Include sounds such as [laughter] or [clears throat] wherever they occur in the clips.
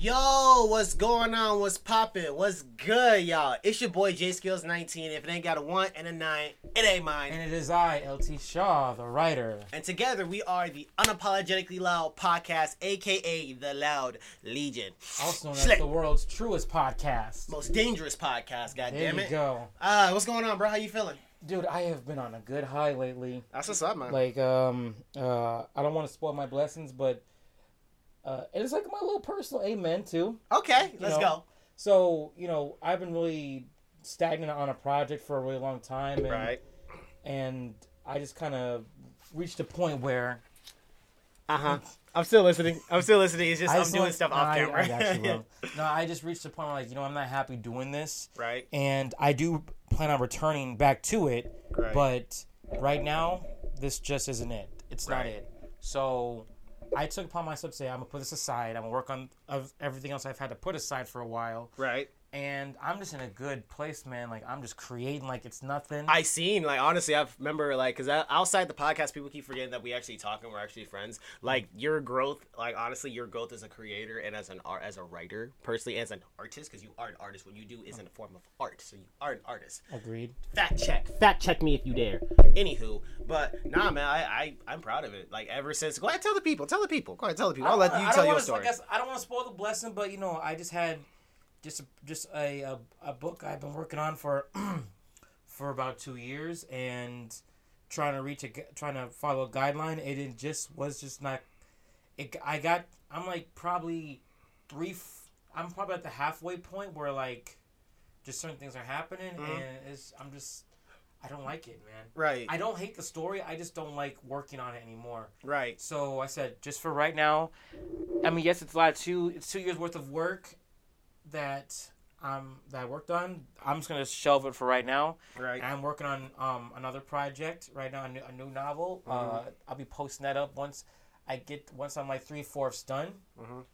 Yo, what's going on? What's poppin'? What's good, y'all? It's your boy JaySkillz 19. If it ain't got a one and a nine, it ain't mine. And it is I, LT Shaw, the writer. And together we are the Unapologetically Loud Podcast, aka the Loud Legion. Also known as Slick. the world's truest podcast. Most dangerous podcast, There goddammit. you go. Uh, what's going on, bro? How you feeling? Dude, I have been on a good high lately. That's what's up, man. Like, um, uh, I don't want to spoil my blessings, but uh, it's like my little personal amen too. okay, let's know, go. So, you know, I've been really stagnant on a project for a really long time, and Right. and I just kind of reached a point where Uh huh. I'm still listening. I'm still listening. It's just I'm doing want- stuff off I- camera. I got you, bro. [laughs] no, I just reached a point where, like, you know, I'm not happy doing this, right. and I do plan on returning back to it. Right. But right now, this just isn't it. It's not it. So I took upon myself to say I'm gonna put this aside. I'm gonna work on of everything else I've had to put aside for a while, right. And I'm just in a good place, man. Like I'm just creating like it's nothing. I seen like honestly, I remember like because outside the podcast, people keep forgetting that we actually talk and we're actually friends. Like your growth, like honestly, your growth as a creator and as an art, as a writer, personally as an artist, because you are an artist. What you do is in a form of art, so you are an artist. Agreed. Fact check, fact check me if you dare. Anywho, but nah, man, I, I I'm proud of it. Like ever since, go ahead, tell the people, tell the people, go ahead, tell the people. I'll let you tell don't your story. I, guess I don't want to spoil the blessing, but you know, I just had just a, just a, a a book I've been working on for [clears throat] for about two years and trying to reach a trying to follow a guideline. It, it just was just not. It I got I'm like probably three. f- I'm probably at the halfway point where like just certain things are happening Mhm. and it's I'm just I don't like it, man. Right, I don't hate the story. I just don't like working on it anymore. right, So I said, just for right now, I mean, yes, it's a lot of two. It's two years worth of work that um that I worked on. I'm just gonna shelve it for right now. right. I'm working on um another project right now, a new, a new novel. Uh, Mhm. I'll be posting that up once I get once I'm like three fourths done. Mhm.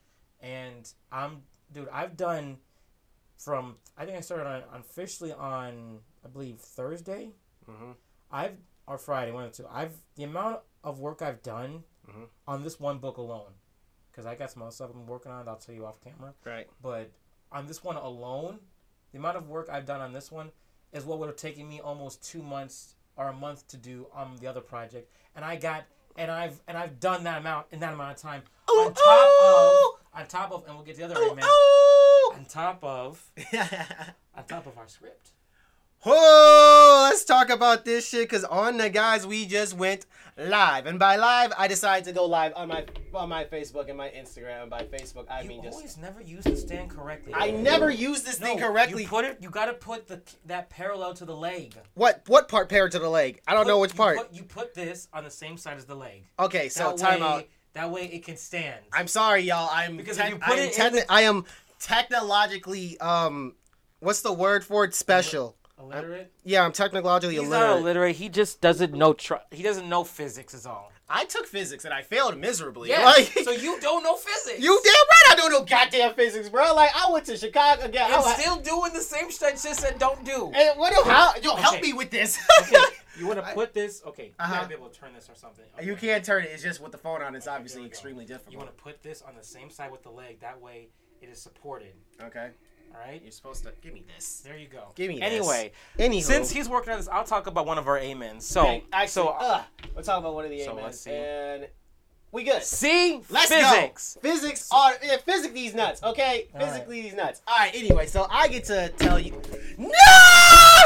And I'm dude. I've done from I think I started on, on officially on I believe Thursday. Mhm. I've or Friday, one or two. I've the amount of work I've done Mhm. on this one book alone, because I got some other stuff I'm working on. that I'll tell you off camera. Right. But on this one alone, the amount of work I've done on this one is what would have taken me almost two months or a month to do on the other project. And I got and I've and I've done that amount in that amount of time Ooh, on top ooh, of on top of and we'll get to the other ooh, ooh. on top of [laughs] on top of our script. Oh, let's talk about this shit because on the guys we just went live, and by live I decided to go live on my on my Facebook and my Instagram. And by Facebook I you mean just always never use the stand correctly. I never use this thing correctly. You put it. You gotta put the that parallel to the leg. what what part paired to the leg? I don't Put- know which you part. Put, you put this on the same side as the leg. okay, so that time way, out. That way it can stand. I'm sorry, y'all. I'm Because if you put I am it techni- the- I am technologically um, what's the word for it? Special. Illiterate. Yeah, I'm technologically He's illiterate. not illiterate. He just doesn't know. Tr- he doesn't know physics. Is all. I took physics and I failed miserably. Yeah. Like, so you [laughs] don't know physics. You damn right I don't know goddamn physics, bro. Like I went to Chicago again. And I, still doing the same shit just said don't do. and what do how yo help me with this? [laughs] Okay. [laughs] You want to put this? Okay. You Uh-huh. gotta be able to turn this or something. you can't turn it. It's just with the phone on. It's Okay, obviously extremely we go. extremely You want to put this on the same side with the leg. That way it is supported. Okay. All right. You're supposed to give me this. There you go. Give me this. Anyway, Anywho, since he's working on this, I'll talk about one of our amens. So, Okay, actually, so uh, we'll talk about one of the so amens, let's see. and we good. see Let's physics. go. Physics are yeah, physics these nuts, okay? All right. Physically these nuts. All right. Anyway, so I get to tell you. No! [laughs]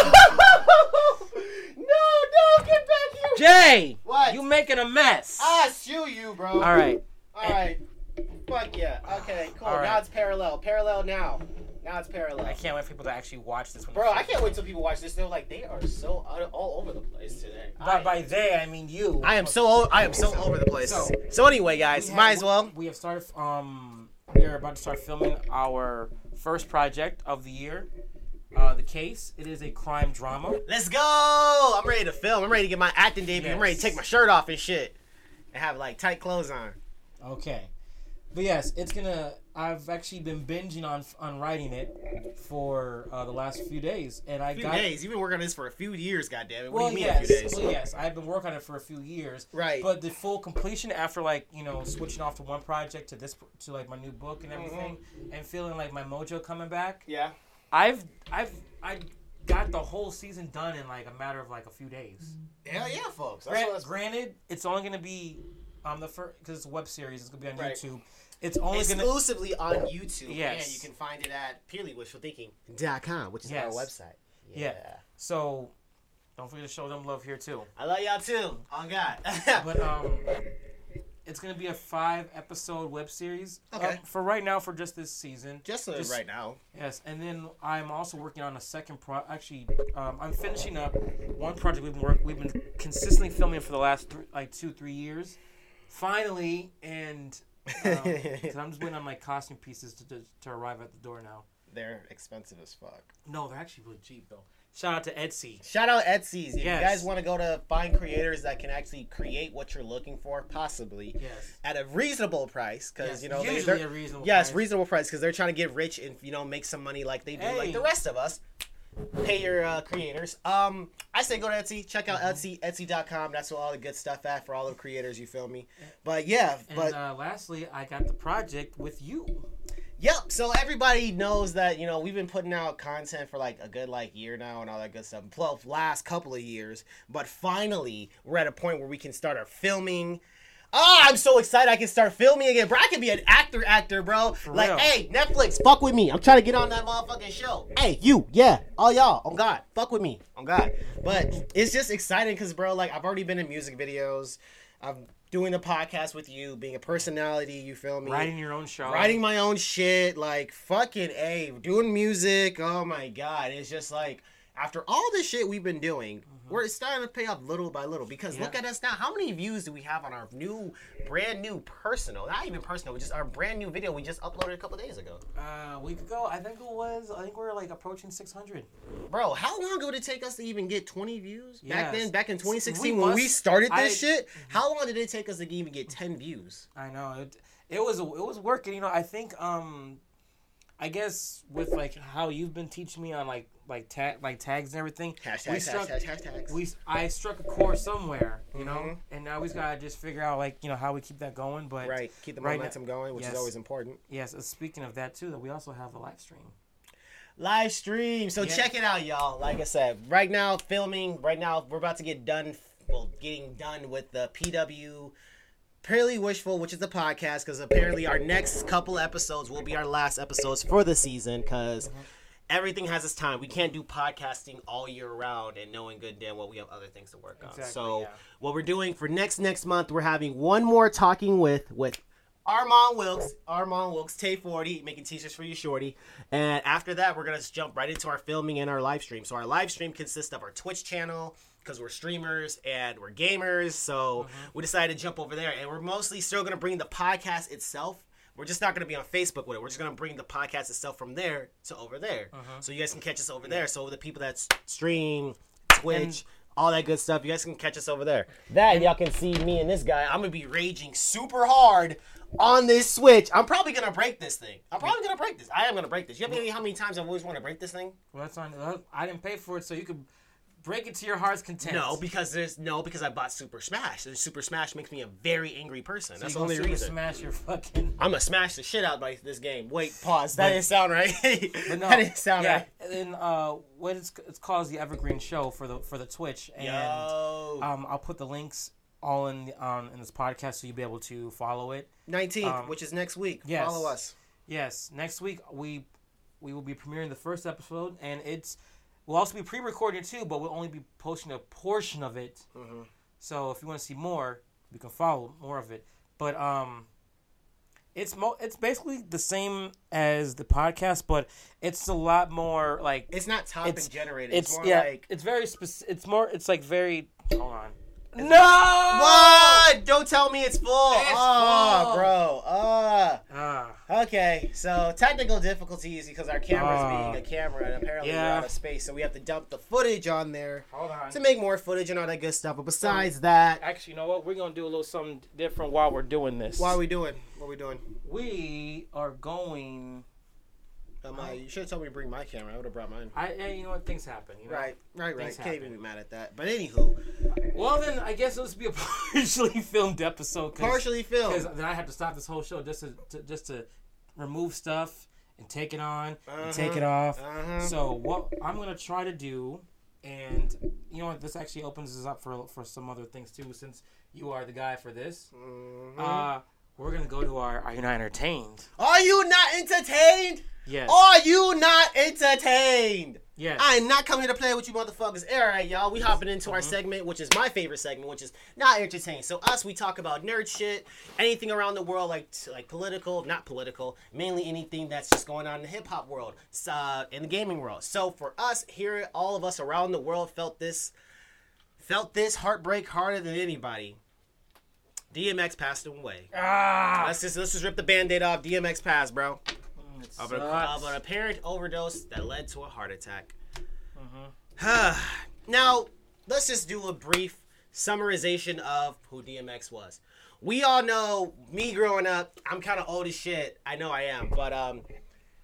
no! No! Get back here! Jay, What? you making a mess. I sue you, bro. All right. All right. Fuck yeah. Okay. Cool. Right. Now it's parallel. Parallel now. Now it's parallel. I can't wait for people to actually watch this one. Bro, I can't wait till people watch this. They're like, they are so out- all over the place today. By, I- by they, I mean you. I am so o- I am so over the place. So- So, anyway, guys, We have- might as well. We have started. Um, we are about to start filming our first project of the year. Uh, the case. It is a crime drama. Let's go! I'm ready to film. I'm ready to get my acting debut. I'm ready to Yes. take my shirt off and shit, and have like tight clothes on. Okay. But yes, it's gonna. I've actually been binging on on writing it for uh, the last few days, and I A few got days. You've been working on this for a few years, goddammit. What well, do you mean yes, a few days? well, yes, I've been working on it for a few years. Right. But the full completion after like you know switching off to one project to this to like my new book and everything, and feeling like my mojo coming back. yeah. I've I've I got the whole season done in like a matter of like a few days. Hell yeah, folks. That's granted, it's only gonna be um the first because it's a web series. It's gonna be on Right. YouTube. It's only gonna exclusively on YouTube. Yes. And you can find it at purelywishfulthinking.com, which is Yes. our website. Yeah. so. Don't forget to show them love here too. I love y'all too. On God. [laughs] But um, it's gonna be a five episode web series. Okay. uh, for right now, for just this season. just, Just- right now. Yes, and then I'm also working on a second pro. Actually, um, I'm finishing up one project we've been work- we've been consistently filming for the last three, like two three years. Finally, and um, [laughs] 'cause I'm just waiting on my costume pieces to, to to arrive at the door now. They're expensive as fuck. No, they're actually really cheap though. Shout out to Etsy. Shout out Etsy's. If Yes. you guys want to go to find creators that can actually create what you're looking for, possibly Yes. at a reasonable price, because Yes, you know they, usually they're- a reasonable. yes, price. reasonable price, because they're trying to get rich and you know make some money like they do, like the rest of us. Pay your uh, creators. Um, I say go to Etsy, check out Mm-hmm. Etsy, Etsy.com. That's where all the good stuff at for all the creators. You feel me? But yeah, And but uh, lastly, I got the project with you. Yep. So everybody knows that you know we've been putting out content for like a good like year now and all that good stuff. Plus, last couple of years, but finally we're at a point where we can start our filming. Oh, I'm so excited! I can start filming again, bro. I can be an actor, actor, bro. like, real. hey, Netflix, fuck with me. I'm trying to get on that motherfucking show. Hey, you, yeah, all y'all, on God, fuck with me, on God. But it's just exciting because, bro, like I've already been in music videos. I'm doing a podcast with you, being a personality. You feel me? Writing your own show. writing my own shit, like fucking a, doing music. Oh my god, it's just like after all this shit we've been doing, we're starting to pay off little by little. Because look Mm-hmm. At us now. How many views do we have on our new, brand new personal? Not even personal, just our brand new video we just uploaded a couple days ago. Uh, a week ago, I think it was. I think we are like approaching 600. Bro, how long would it take us to even get 20 views? Back then, back in 2016 We when we started this I- shit, how long did it take us to even get 10 views? I know it. It was it was working. You know, I think um, I guess with like how you've been teaching me on like like tag like tags and everything. Hashtag, we struck, hashtags. we I struck a core somewhere, you know, Mhm. and now we just gotta just figure out like you know how we keep that going. But right, keep the right now- momentum going, which yes. is always important. yes, uh, speaking of that too, that we also have a live stream. live stream. So Yeah. check it out, y'all. Like I said, right now filming. Right now we're about to get done. Well, getting done with the PW. Purely Wishful, which is the podcast, because apparently our next couple episodes will be our last episodes for the season, because mm-hmm. everything has its time. We can't do podcasting all year round and knowing good damn well we have other things to work on. So yeah. what we're doing for next next month, we're having one more talking with with Armand Wilkes, Armand Wilkes, Tay 40, making t-shirts for you, shorty. And after that, we're gonna just jump right into our filming and our live stream. So our live stream consists of our Twitch channel because we're streamers and we're gamers. So mm-hmm. we decided to jump over there, and we're mostly still gonna bring the podcast itself. We're just not gonna be on Facebook with it. We're just gonna bring the podcast itself from there to over there, mm-hmm. so you guys can catch us over there. So the people that stream, Twitch. And- all that good stuff. You guys can catch us over there. That y'all can see me and this guy. I'm gonna be raging super hard on this Switch. I'm probably gonna break this thing. I'm probably gonna break this. I am gonna break this. You have any idea how many times I've always wanted to break this thing? Well, that's on. I didn't pay for it, so you could break it to your heart's content. No, because there's no because I bought Super Smash. And Super Smash makes me a very angry person. so That's the only reason. smash your fucking. [laughs] I'm gonna smash the shit out by this game. Wait, [sighs] pause. That didn't sound right. [laughs] No, that didn't sound yeah, right. And then uh, what it's it's called the Evergreen Show for the for the Twitch, and Yo, um, I'll put the links all in the, um, in this podcast so you'll be able to follow it. 19th, um, which is next week. yes. Follow us. Yes, next week we we will be premiering the first episode, and it's we'll also be pre-recording too, but we'll only be posting a portion of it. Mhm. So if you want to see more, you can follow more of it. But um, it's mo- it's basically the same as the podcast, but it's a lot more like It's not topic It's- generated. it's, It's, more yeah, like it's very specific. It's more. It's like very. Hold on. No. What? Don't tell me it's full. It's oh, full. bro. Uh, Ah, Okay, so technical difficulties because our camera's Ah. being a camera and apparently Yeah. we're out of space, so we have to dump the footage on there Hold on. to make more footage and all that good stuff. But besides that, Actually, you know what? We're gonna do a little something different while we're doing this. Why are we doing? What are we doing? we are going. Um, uh, you should have told me to bring my camera. I would have brought mine. I, you know what? Things happen. You know? Right, right, right. Things Can't even be mad at that. But anywho, Well, then I guess this will be a [laughs] partially filmed episode. Cause, partially Because filmed. then I have to stop this whole show just to, to just to remove stuff and take it on and take Uh-huh. it off. Uh-huh. So what I'm gonna try to do, and you know what, this actually opens us up for for some other things too. Since you are the guy for this, Mhm. uh, we're gonna go to our Are You Not Entertained? Are you not entertained? Yes. Are you not entertained? Yes. I am not coming here to play with you motherfuckers. All right, y'all. We hopping into our segment, which is my favorite segment, which is not entertained. So us, we talk about nerd shit, anything around the world, like like political, not political, mainly anything that's just going on in the hip hop world, uh, in the gaming world. So for us here, all of us around the world felt this, felt this heartbreak harder than anybody. DMX passed away. ah. Let's just let's just rip the band-aid off. DMX passed, bro. It Of, a, sucks. of an apparent overdose that led to a heart attack. Mhm. [sighs] now, let's just do a brief summarization of who DMX was. We all know me growing up. I'm kind of old as shit. I know I am, but um,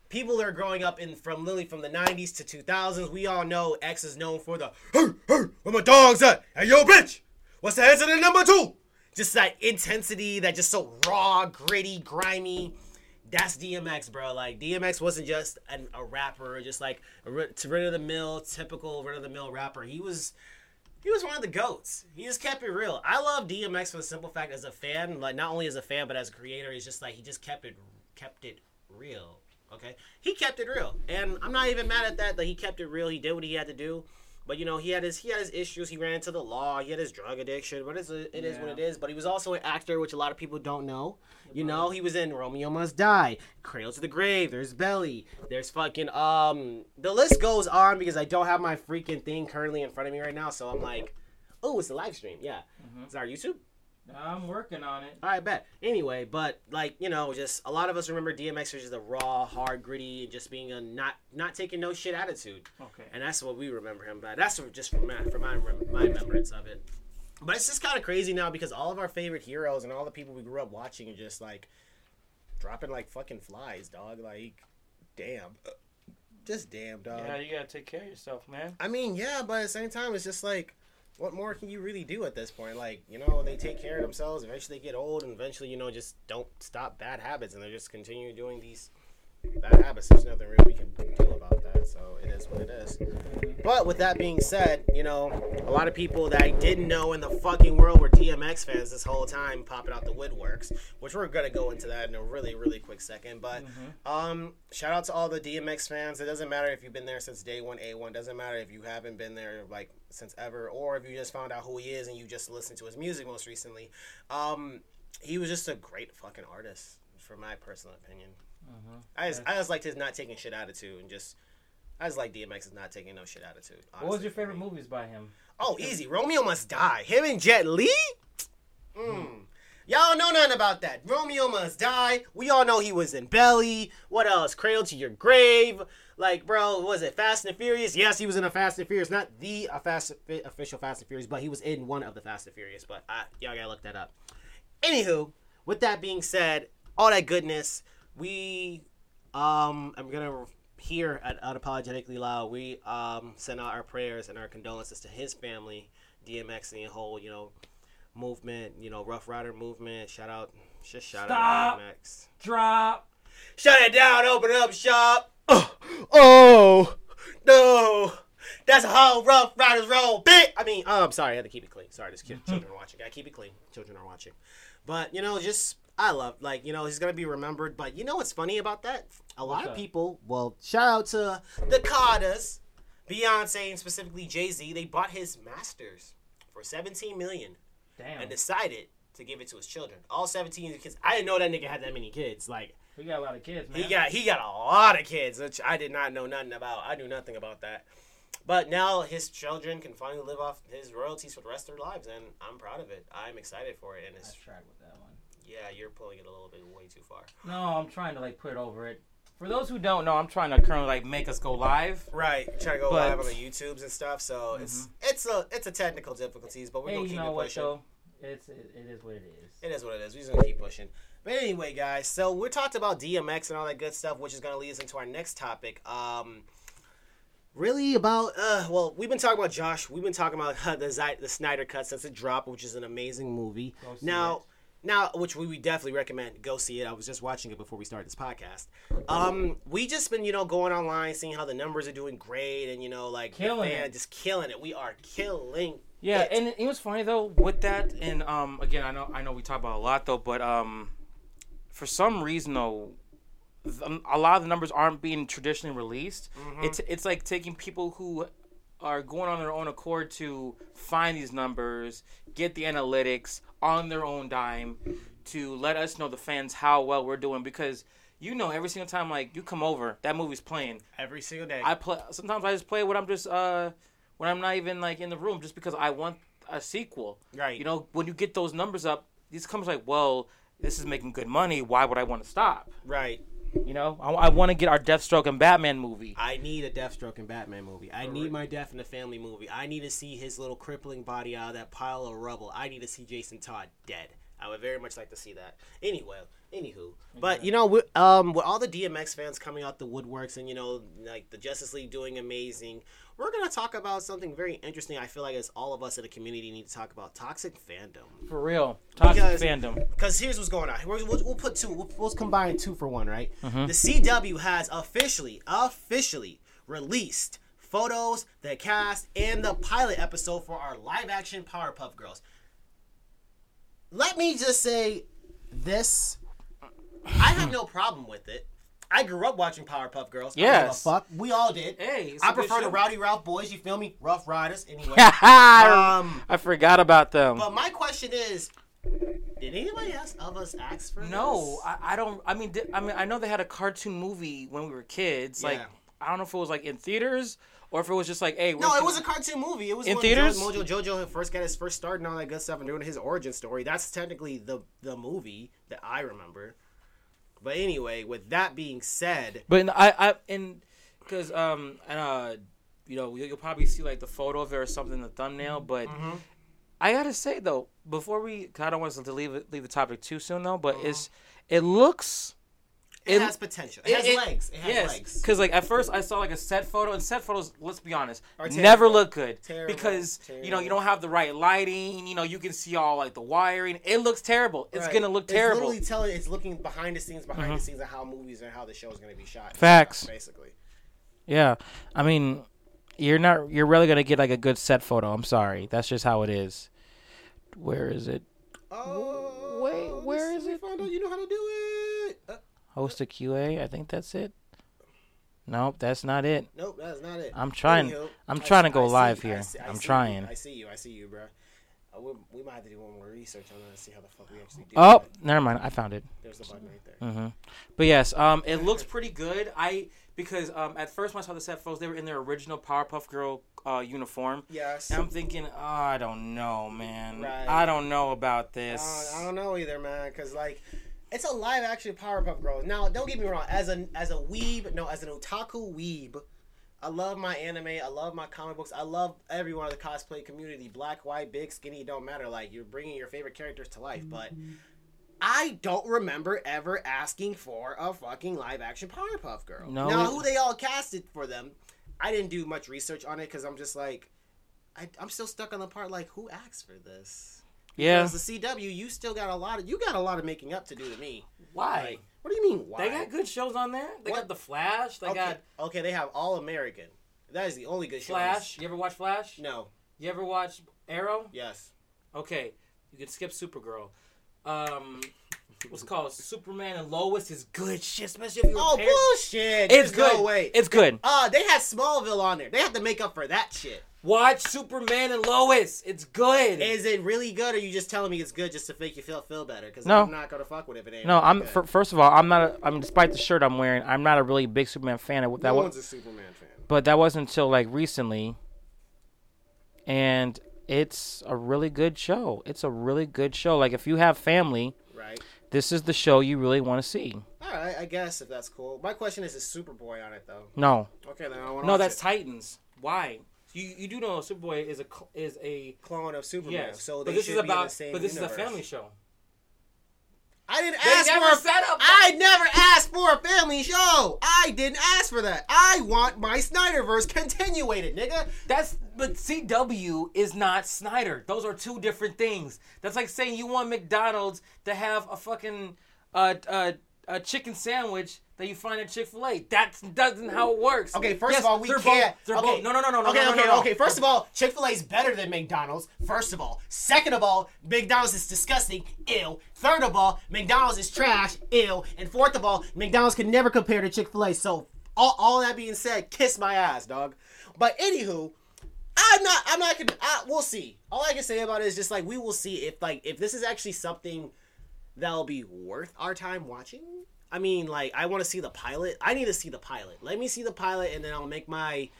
people that are growing up in from literally from the 90s to 2000s. We all know X is known for the hey hey where my dogs at? Hey yo bitch, what's the answer to number two? Just that intensity, that just so raw, gritty, grimy. That's DMX, bro. Like DMX wasn't just an, a rapper, just like a ri- run of the mill, typical run of the mill rapper. He was he was one of the goats. He just kept it real. I love DMX for the simple fact as a fan, like not only as a fan but as a creator, he's just like he just kept it kept it real. Okay, he kept it real, and I'm not even mad at that. That he kept it real. He did what he had to do. But you know he had his he had his issues. He ran into the law. He had his drug addiction. But it's a, it is what it is. But he was also an actor, which a lot of people don't know. You know he was in Romeo Must Die, Cradle to the Grave. There's Belly. There's fucking um. The list goes on because I don't have my freaking thing currently in front of me right now. So I'm like, oh, it's a live stream. Yeah, it's our YouTube. I'm working on it. I bet. Anyway, but like you know, just a lot of us remember DMX as just a raw, hard, gritty, and just being a not not taking no shit attitude, Okay. and that's what we remember him by. That's just from my from my my remembrance of it. But it's just kind of crazy now because all of our favorite heroes and all the people we grew up watching are just like dropping like fucking flies, dog. Like, damn, just damn, dog. Yeah, you gotta take care of yourself, man. I mean, yeah, but at the same time, it's just like, what more can you really do at this point? Like, you know, they take care of themselves. Eventually, they get old, and eventually, you know, just don't stop bad habits, and they just continue doing these bad habits. There's nothing real we can do about that. So it is what it is. But with that being said, you know, a lot of people that I didn't know in the fucking world were DMX fans this whole time popping out the woodworks, which we're gonna go into that in a really, really quick second. But um, shout out to all the DMX fans. It doesn't matter if you've been there since day one, A1. Doesn't matter if you haven't been there like since ever, or if you just found out who he is and you just listened to his music most recently. Um, he was just a great fucking artist, for my personal opinion. I just, I just liked his not taking shit attitude and just. I just like DMX's not taking no shit attitude. What was your favorite movies by him? Oh, easy. Romeo Must Die. Him and Jet Li? Mm. Y'all know nothing about that. Romeo Must Die. We all know he was in Belly. What else? Cradle to Your Grave. Like, bro, was it Fast and Furious? Yes, he was in a Fast and Furious. Not the uh, fast, official Fast and Furious, but he was in one of the Fast and Furious. But I, y'all gotta look that up. Anywho, with that being said, all that goodness, we um I'm gonna here at Unapologetically Loud, we um send out our prayers and our condolences to his family, DMX and the whole, you know, movement, you know, Ruff Ryder movement. Shout out just shout Stop. out DMX. Drop. Shut it down, open up shop. Oh, oh no. That's a whole Ruff Ryders roll, bitch. I mean, oh, I'm sorry, I had to keep it clean. Sorry, just kid, [laughs] children are watching. Gotta keep it clean. Children are watching. But you know, just I love like you know he's gonna be remembered. But you know what's funny about that? A lot What's of that? people. Well, shout out to the Carters, Beyonce, and specifically Jay Z. They bought his masters for 17 million Damn. and decided to give it to his children. All 17 kids. I didn't know that nigga had that many kids. Like He got a lot of kids, man. he got he got a lot of kids, which I did not know nothing about. I knew nothing about that. But now his children can finally live off his royalties for the rest of their lives, and I'm proud of it. I'm excited for it, and it's track with that one. Yeah, you're pulling it a little bit way too far. No, I'm trying to like put it over it. For those who don't know, I'm trying to currently like make us go live. Right, trying to go But- live on the YouTubes and stuff. So it's it's a it's a technical difficulties, but we're Hey, gonna keep you know it what pushing. though? It's it, it is what it is. It is what it is. We're just gonna keep pushing. But anyway, guys, so we talked about DMX and all that good stuff, which is gonna lead us into our next topic. Um, really about uh, well, we've been talking about Josh. We've been talking about uh, the Zy- the Snyder Cut since it dropped, which is an amazing movie. Now. it. Now, which we would definitely recommend go see it. I was just watching it before we started this podcast. Um, we just been you know going online, seeing how the numbers are doing great, and you know like Killing fan it. just killing it. We are killing. Yeah, it. and it was funny though with that, and um, again, I know I know we talk about a lot though, but um, for some reason though, a lot of the numbers aren't being traditionally released. It's it's like taking people who are going on their own accord to find these numbers, get the analytics on their own dime, to let us know the fans how well we're doing because. You know, every single time like you come over, that movie's playing. every single day. I play. Sometimes I just play when I'm just uh when I'm not even like in the room, just because I want a sequel. Right. You know, when you get those numbers up, these comes like, well, this is making good money. Why would I want to stop? right. You know, I, I want to get our Deathstroke and Batman movie. I need a Deathstroke and Batman movie. I need my Death in the Family movie. I need to see his little crippling body out of that pile of rubble. I need to see Jason Todd dead. I would very much like to see that. Anyway, anywho, but you know, with, um, with all the DMX fans coming out the woodworks and you know, like the Justice League doing amazing, we're gonna talk about something very interesting. I feel like as all of us in the community need to talk about toxic fandom. For real, toxic Because- fandom. Because here's what's going on. We'll, we'll, we'll put two. We'll, we'll combine two for one, right? Mm-hmm. The CW has officially, officially released photos, the cast, and the pilot episode for our live-action Powerpuff Girls. Let me just say this: I have no problem with it. I grew up watching Powerpuff Girls. I don't give a Yes. fuck. We all did. Hey, it's I a good prefer the. Rowdyruff Boys. You feel me? Rough Riders. Anyway. [laughs] I um, forgot about them. but my question is, did anybody else of us ask for No, this? I, I don't. I mean, di- I mean, I know they had a cartoon movie when we were kids. Like, Yeah. I don't know if it was like in theaters or if it was just like, hey, No, it was a cartoon movie. It was In theaters? Jo- Mojo Jojo first got his first start and all that good stuff and doing his origin story. That's technically the the movie that I remember. But anyway, with that being said, But in, I, I, and because um, and uh, you know, you'll probably see like the photo of it or something in the thumbnail. But Mm-hmm. I gotta say though, before we, cause I don't want us to leave leave the topic too soon though. But Uh-huh. it's, it looks. It, It- has potential. It, has legs. It has yes, legs. because like at first I saw like a set photo, and set photos, let's be honest, never look good Terrible. because you know you don't have the right lighting. You know you can see all like the wiring. It looks terrible. It's Right. gonna look terrible. Mm-hmm. literally telling. It's looking behind the scenes, behind the scenes of how movies and how the show is going to be shot. Facts. basically. Yeah, I mean, you're not. You're really gonna get like a good set photo. I'm sorry. That's just how it is. Where is it? Oh, Wait, where is it? Found out you know how to do it. Uh, Host a QA. I think that's it. Nope, that's not it. nope, that's not it. I'm trying- Anywho, I'm I trying to go I see- live I here. see- I I'm see trying. You, I see you. I see you, bro. Uh, we, we might have to do one more research on that and see how the fuck we actually do. Oh, it. never mind. I found it. there's the button right there. Mm-hmm. But yes, um, it looks [laughs] pretty good. I because um, at first when I saw the set photos, they were in their original Powerpuff Girl uh, uniform. Yes. And I'm thinking, oh, I don't know, man. Right. I don't know about Uh, this. I don't know either, man, because like it's a live action Powerpuff Girls. Now, don't get me wrong. As a as a weeb, no, as an otaku weeb, I love my anime. I love my comic books. I love everyone of the cosplay community. Black, white, big, skinny, don't matter. Like you're bringing your favorite characters to life, but. Mm-hmm. I don't remember ever asking for a fucking live action Powerpuff Girl. No, Now, who they all casted for them, I didn't do much research on it because I'm just like, I, I'm still stuck on the part like, who asked for this? Yeah. Because the CW, you still got a lot of you got a lot of making up to do to me. Why? Like, what do you mean? Why? They got good shows on there. They What? got The Flash. They okay. got okay, they have All American. That is the only good show. Flash. You ever watch Flash? No. You ever watch Arrow? Yes. Okay, you can skip Supergirl. Um, what's it called Superman and Lois is good shit, especially if you. Oh bullshit! It's There's good. No way. It's good. Ah, they had Smallville on there. They have to make up for that shit. Watch Superman and Lois. It's good. Is it really good, or are you just telling me it's good just to make you feel feel better? Because No. I'm not gonna fuck with it if it ain't. no, really I'm good. first of all, I'm not. A, I mean, despite the shirt I'm wearing, I'm not a really big Superman fan. Of that no was, a Superman fan. but that wasn't until like recently. And it's a really good show. It's a really good show. Like if you have family, Right. this is the show you really want to see. All right, I guess if that's cool. My question is, is Superboy on it though? No, Okay, then I want to. No, that's Titans. Why? You you do know Superboy is a cl- is a clone of Superman. yes. So but this is about the same but this universe. is a family show. I didn't They ask for. A, set up- I never asked for a family show. I didn't ask for that. I want my Snyderverse continuated, nigga. That's but CW is not Snyder. Those are two different things. That's like saying you want McDonald's to have a fucking uh uh a chicken sandwich that you find at Chick Fil A. That doesn't how it works. Okay, first Yes, of all, we they're can't. Both, they're okay. both. No, no, no, no, no. Okay, no, okay, no, no. okay. First of all, Chick Fil A is better than McDonald's. First of all, second of all, McDonald's is disgusting. Ew. Third of all, McDonald's is trash. Ew. And fourth of all, McDonald's can never compare to Chick Fil A. So, all, all that being said, kiss my ass, dog. But anywho. I'm not. I'm not gonna. I, we'll see. All I can say about it is just like we will see if like if this is actually something that'll be worth our time watching. I mean, like I want to see the pilot. I need to see the pilot. Let me see the pilot, and then I'll make my.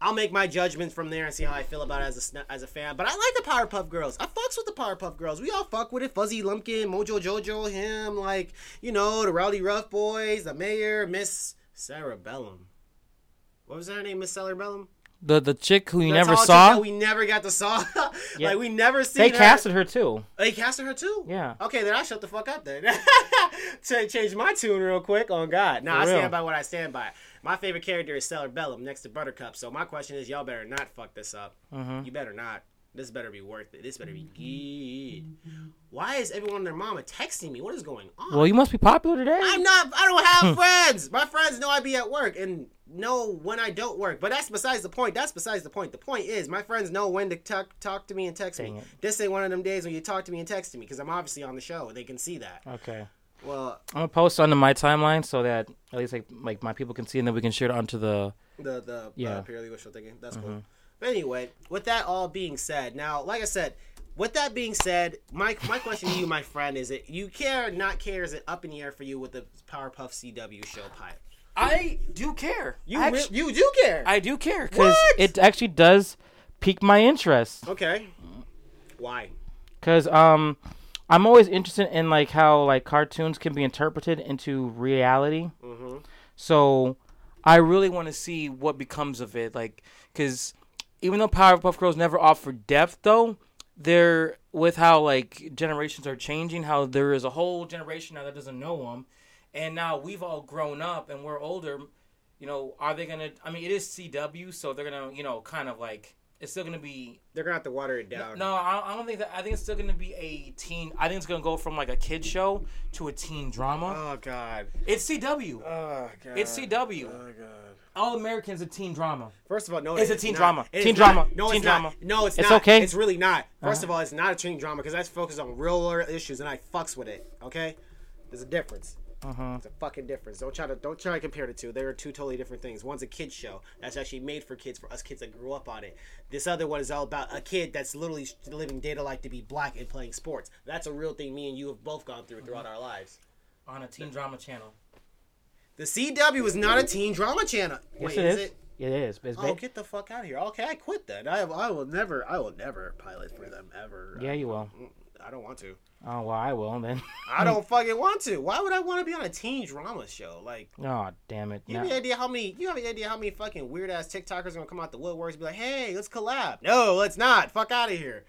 I'll make my judgments from there and see how I feel about it as a as a fan. But I like the Powerpuff Girls. I fucks with the Powerpuff Girls. We all fuck with it. Fuzzy Lumpkin, Mojo Jojo, him, like you know the Rowdyruff Boys, the Mayor, Miss Sarah Bellum. What was her name? Miss Sarah Bellum. The the chick who you That's never all saw, that we never got to saw. [laughs] Yeah. like we never seen. they her. casted her too. They casted her too. Yeah. Okay, then I shut the fuck up then. [laughs] to change my tune real quick. On God, nah, For I real. stand by what I stand by. My favorite character is Stellar Bellum next to Buttercup. So my question is, y'all better not fuck this up. Mm-hmm. You better not. This better be worth it. This better be good. Why is everyone and their mama texting me? What is going on? Well, you must be popular today. I'm not. I don't have friends. My friends know I be at work and know when I don't work. But that's besides the point. That's besides the point. The point is, my friends know when to talk talk to me and text Dang me. it. This ain't one of them days when you talk to me and text me because I'm obviously on the show. They can see that. Okay. Well, I'm gonna post onto my timeline so that at least like like my people can see, and then we can share it onto the. the the Yeah. uh, purely wishful thinking. That's cool. But anyway, with that all being said, now like I said, with that being said, my my question to you, my friend, is it you care or not care? Is it up in the air for you with the Powerpuff CW show pilot? I do care. You re- you do care. I do care. Because it actually does pique my interest. okay. Why? Because um, I'm always interested in like how like cartoons can be interpreted into reality. Mm-hmm. So I really want to see what becomes of it. Like, because even though Powerpuff Girls never offered depth, though, they're with how like generations are changing. How there is a whole generation now that doesn't know them, and now we've all grown up and we're older. You know, are they gonna? I mean, it is CW, so they're gonna, you know, kind of like it's still gonna be They're gonna have to water it down. no, I I don't think that. I think it's still going to be a teen. I think it's going to go from like a kid show to a teen drama. Oh God. it's CW. Oh God. It's CW. Oh God. All Americans a teen drama. First of all, no, It's a teen not. drama. It Teen not. drama. No, Teen it's drama. not. No, it's, It's not. okay. It's really not. 1st Uh-huh. of all, it's not a teen drama because that's focused on real issues, and I fucks with it. Okay, there's a difference. Uh-huh. It's a fucking difference. Don't try to don't try to compare the two. They are two totally different things. One's a kids show that's actually made for kids, for us kids that grew up on it. This other one is all about a kid that's literally living data to life to be black and playing sports. That's a real thing. Me and you have both gone through throughout our lives. on a teen drama channel. The CW is not a teen drama channel. Yes, Wait, it is is. it? It is. It's Oh, ba- get the fuck out of here. Okay, I quit then. I, I will never, I will never pilot for them ever. yeah, you will. Mm, I don't want to. Oh well, I will then. [laughs] I don't fucking want to. Why would I want to be on a teen drama show? Like, oh damn it! you No. have any idea how many? You have any idea how many fucking weird ass TikTokers are gonna come out the woodworks and be like, "Hey, let's collab." No, let's not. Fuck out of here.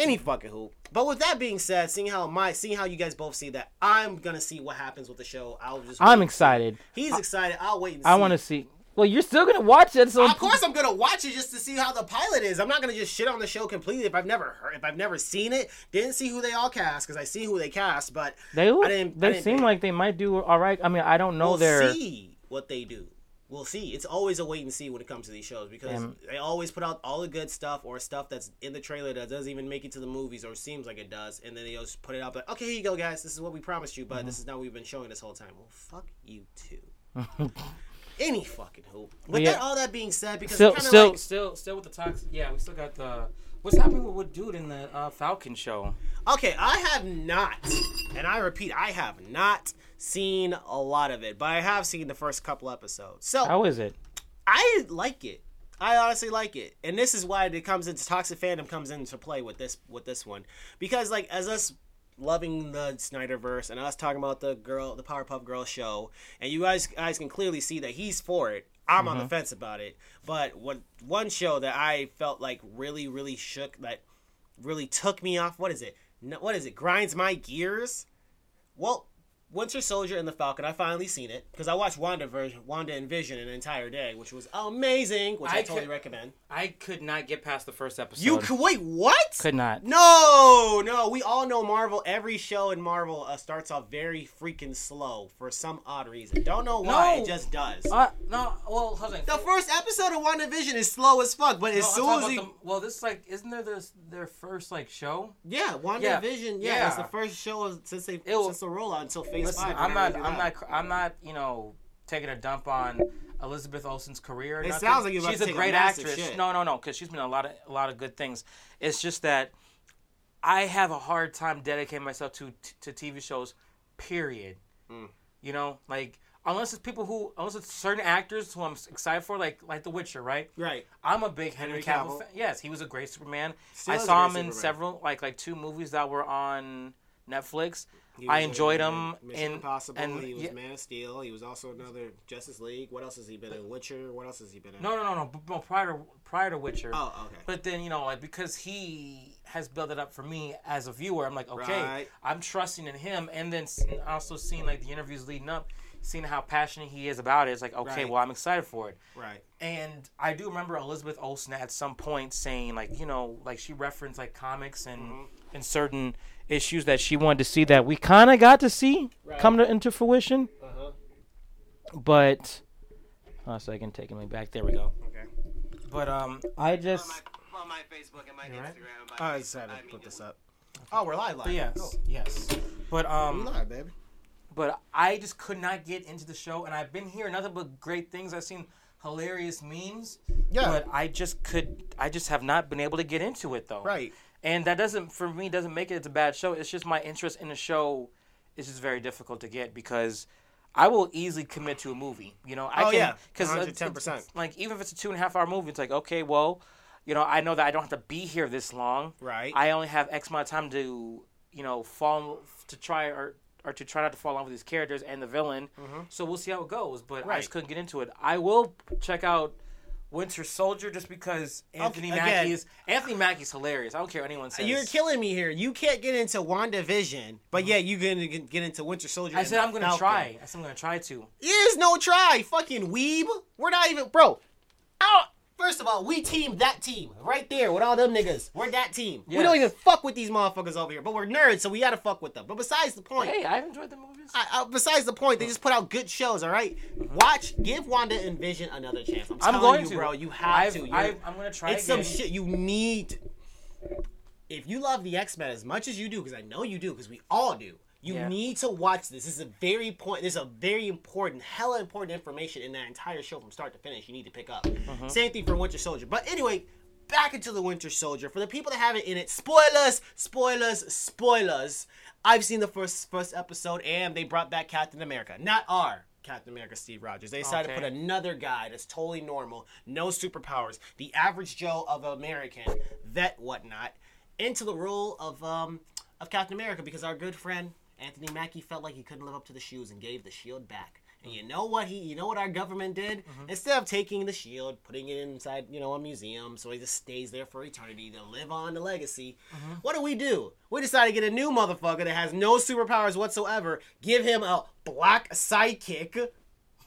Any fucking hoop. But with that being said, seeing how my, seeing how you guys both see that, I'm gonna see what happens with the show. I'll just. I'm excited. He's excited. I'll wait and see. I want to see. Well, you're still gonna watch it, so Of course, I'm gonna watch it just to see how the pilot is. I'm not gonna just shit on the show completely if I've never heard, if I've never seen it. Didn't see who they all cast because I see who they cast, but they look. I didn't- I they didn't seem like they might do all right. I mean, I don't know we'll their. see what they do. We'll see. It's always a wait and see when it comes to these shows because Damn. they always put out all the good stuff or stuff that's in the trailer that doesn't even make it to the movies or seems like it does, and then they just put it out like, okay, here you go, guys. This is what we promised you, but Mm-hmm. this is not what we've been showing this whole time. Well, fuck you too. [laughs] Any fucking hoop. With yeah. that, all that being said, because Still- kind of still- like, Still, still with the toxic. Yeah, we still got the. What's happening with, with dude in the uh, Falcon show? Okay, I have not, and I repeat, I have not seen a lot of it, but I have seen the first couple episodes. So How is it? I like it. I honestly like it, and this is why it comes into toxic fandom comes into play with this with this one because like as us loving the Snyderverse and us talking about the girl, the Powerpuff Girls show, and you guys guys can clearly see that he's for it. I'm on the mm-hmm. fence about it. But what one show that I felt like really, really shook, that really took me off. What is it? No, what is it? Grinds my gears. Well, Winter Soldier and the Falcon. I finally seen it because I watched Wanda version, Wanda and Vision an entire day, which was amazing. Which I, I totally could- recommend. I could not get past the first episode. You could wait. What? could not. No, no. We all know Marvel. Every show in Marvel uh, starts off very freaking slow for some odd reason. Don't know why. No. It just does. Uh, no, well, hold on. the first episode of Wanda Vision is slow as fuck, but as No, I'm soon as he, the- well, this is like isn't there this their first like show? yeah, WandaVision, yeah, Yeah. it's the first show since they It will- since the rollout until Phase Listen. I'm not, I'm not, I'm not, you know, taking a dump on Elizabeth Olsen's career. It nothing. sounds like you're she's a take a great actress. shit. No, no, no, because she's been a lot of a lot of good things. It's just that I have a hard time dedicating myself to to TV shows. Period. Mm. You know, like unless it's people who, unless it's certain actors who I'm excited for, like like The Witcher, right? Right. I'm a big Henry, Henry Cavill. Cavill. fan. Yes, he was a great Superman. Still I saw him in Superman. several, like like two movies that were on Netflix. I enjoyed him Mission in Impossible. and he was yeah- Man of Steel. He was also another Justice League. What else has he been in? Witcher. What else has he been in? No, no, no, no. prior to prior to Witcher. Oh, okay. But then you know, like because he has built it up for me as a viewer, I'm like, okay, Right. I'm trusting in him, and then also seeing like the interviews leading up, seeing how passionate he is about it. It's like, okay, Right. well, I'm excited for it. Right. And I do remember Elizabeth Olsen at some point saying, like, you know, like she referenced like comics and Mm-hmm. And certain issues that she wanted to see that we kind of got to see Right. come to, into fruition. Uh huh. But, hold on a second, taking me back. There we go. Okay. But um, I just. on my Facebook and my You alright? Instagram. I decided to put this up. Oh, we're live, live. But yes, Cool. yes. But We um, live, baby. but I just could not get into the show, and I've been hearing nothing but great things. I've seen hilarious memes, Yeah. but I just could, I just have not been able to get into it though. Right. And that doesn't, for me, doesn't make it it's a bad show. It's just my interest in the show is just very difficult to get because I will easily commit to a movie. You know, I Oh, can yeah. because 110%. like even if it's a two and a half hour movie, it's like okay, well, you know, I know that I don't have to be here this long. Right. I only have X amount of time to, you know, fall to try or or to try not to fall in love with these characters and the villain. So we'll see how it goes. But I Mm-hmm. Just couldn't get into it. I will check out Winter Soldier just because Anthony again- Mackie is Anthony Mackie's hilarious. I don't care what anyone says. You're killing me here. You can't get into WandaVision, but mm-hmm. yeah, you're gonna get get into Winter Soldier. I said I'm gonna Falcon. try. I said I'm gonna try to. There's no try, fucking weeb. We're not even, bro. Oh, first of all, we team that team right there with all them niggas. We're that team. We don't even fuck with these motherfuckers over here, but we're nerds, so we gotta fuck with them. But besides the point, Hey, I've enjoyed the movies. I, I, besides the point, they just put out good shows. All right, watch, give Wanda and Vision another chance. I'm, I'm telling going you, to, bro. You have I've, to. I've, I'm gonna try it's again. some shit you need. If you love the X Men as much as you do, because I know you do, because we all do, you Yeah. need to watch this. This is a very point. This is a very important, hella important information in that entire show from start to finish. You need to pick up. Mm-hmm. Same thing for Winter Soldier. But anyway, back into the Winter Soldier. For the people that haven't in it, spoilers, spoilers, spoilers. I've seen the first first episode, and they brought back Captain America, not our. Captain America Steve Rogers. They decided to put another guy that's totally normal, no superpowers, the average Joe of American, vet whatnot, into the role of um of Captain America because our good friend Anthony Mackie felt like he couldn't live up to the shoes and gave the shield back. And you know what he you know what our government did? Mm-hmm. Instead of taking the shield, putting it inside, you know, a museum so he just stays there for eternity to live on the legacy. Mm-hmm. What do we do? We decide to get a new motherfucker that has no superpowers whatsoever, give him a black sidekick,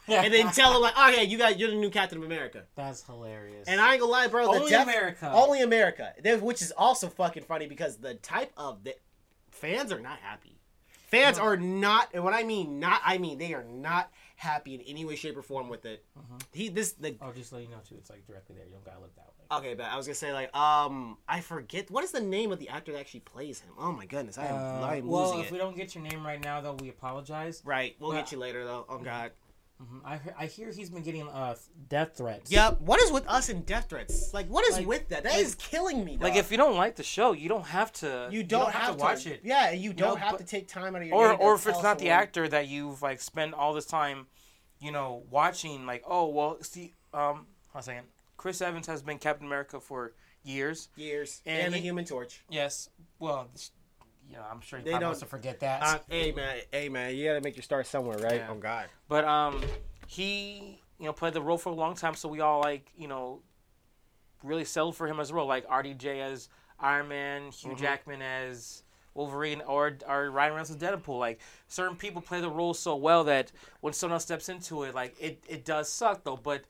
and then tell him like, "Oh yeah, you got you're the new Captain of America." That's hilarious. And I ain't gonna lie, bro. The Only def- America. Only America. Which is also fucking funny because the type of the fans are not happy. Fans are not, and when I mean not, I mean they are not happy in any way, shape, or form with it. He this the oh, just let you know too. It's like directly there. You don't gotta look that way. okay, but I was gonna say like um I forget what is the name of the actor that actually plays him. Oh my goodness, I am, I am Uh, well, losing if it. we don't get your name right now, though, we apologize. Right, we'll Well- get you later though. Oh god. Mhm. I hear, I hear he's been getting uh death threats. Yep. What is with us and death threats? Like, what is Like- with that? That like- is killing me. Like dog. if you don't like the show, you don't have to. you don't, have, to watch it. Yeah, you don't have but- to take time out of your Or day to or if tell it's not the someone- actor that you've like spent all this time, you know, watching. Like oh well, see, um, hold on a second. Chris Evans has been Captain America for years. years And and, the he- Human Torch. Yes. Well, sh- you know, I'm sure he They probably don't- to forget that. Uh, hey man, hey man, you gotta make your start somewhere, right? Yeah. Oh God. But um, he you know played the role for a long time, so we all like you know really settled for him as a role, like RDJ as Iron Man, Hugh Mm-hmm. Jackman as Wolverine, or or Ryan Reynolds as Deadpool. Like certain people play the role so well that when someone else steps into it, like it it does suck though. But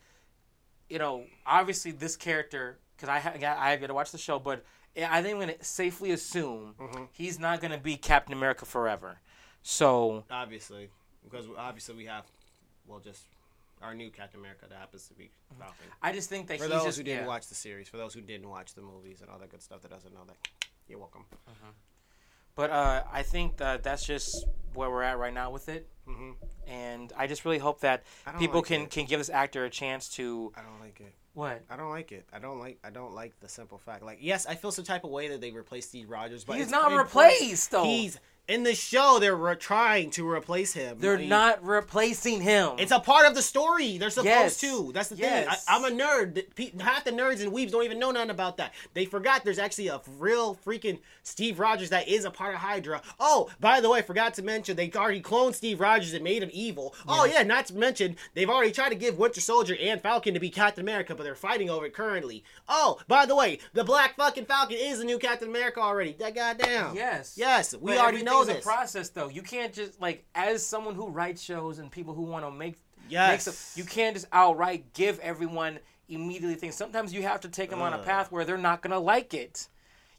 you know, obviously this character, because I ha- I have got to watch the show, but I think I'm gonna safely assume Mm-hmm. he's not gonna be Captain America forever. So Obviously, because obviously we have, well, just our new Captain America that happens to be Falcon. I just think that For those just who didn't yeah. watch the series, for those who didn't watch the movies and all that good stuff that doesn't know that, you're welcome. But uh, I think that that's just where we're at right now with it, hmm and I just really hope that people like can it. can give this actor a chance to I don't like it. what. I don't like it. I don't like. I don't like the simple fact. Like, yes, I feel some type of way that they replaced Steve Rogers, but He's not replaced though. He's in the show. They're re- trying to replace him. They're I mean, not replacing him. It's a part of the story. They're supposed Yes. to. That's the Yes. thing. I, I'm a nerd. Half the nerds and weebs don't even know nothing about that. They forgot there's actually a real freaking Steve Rogers that is a part of Hydra. Oh, by the way, forgot to mention they already cloned Steve Rogers and made him evil. Oh yeah, not to mention they've already tried to give Winter Soldier and Falcon to be Captain America, but they're fighting over it currently. Oh, by the way, the Black fucking Falcon is the new Captain America already. That goddamn. yes. Yes, we But already know everything's this. a process though. You can't just like as someone who writes shows and people who want to make Yes. make some, you can't just outright give everyone immediately things. Sometimes you have to take them on a path where they're not gonna like it.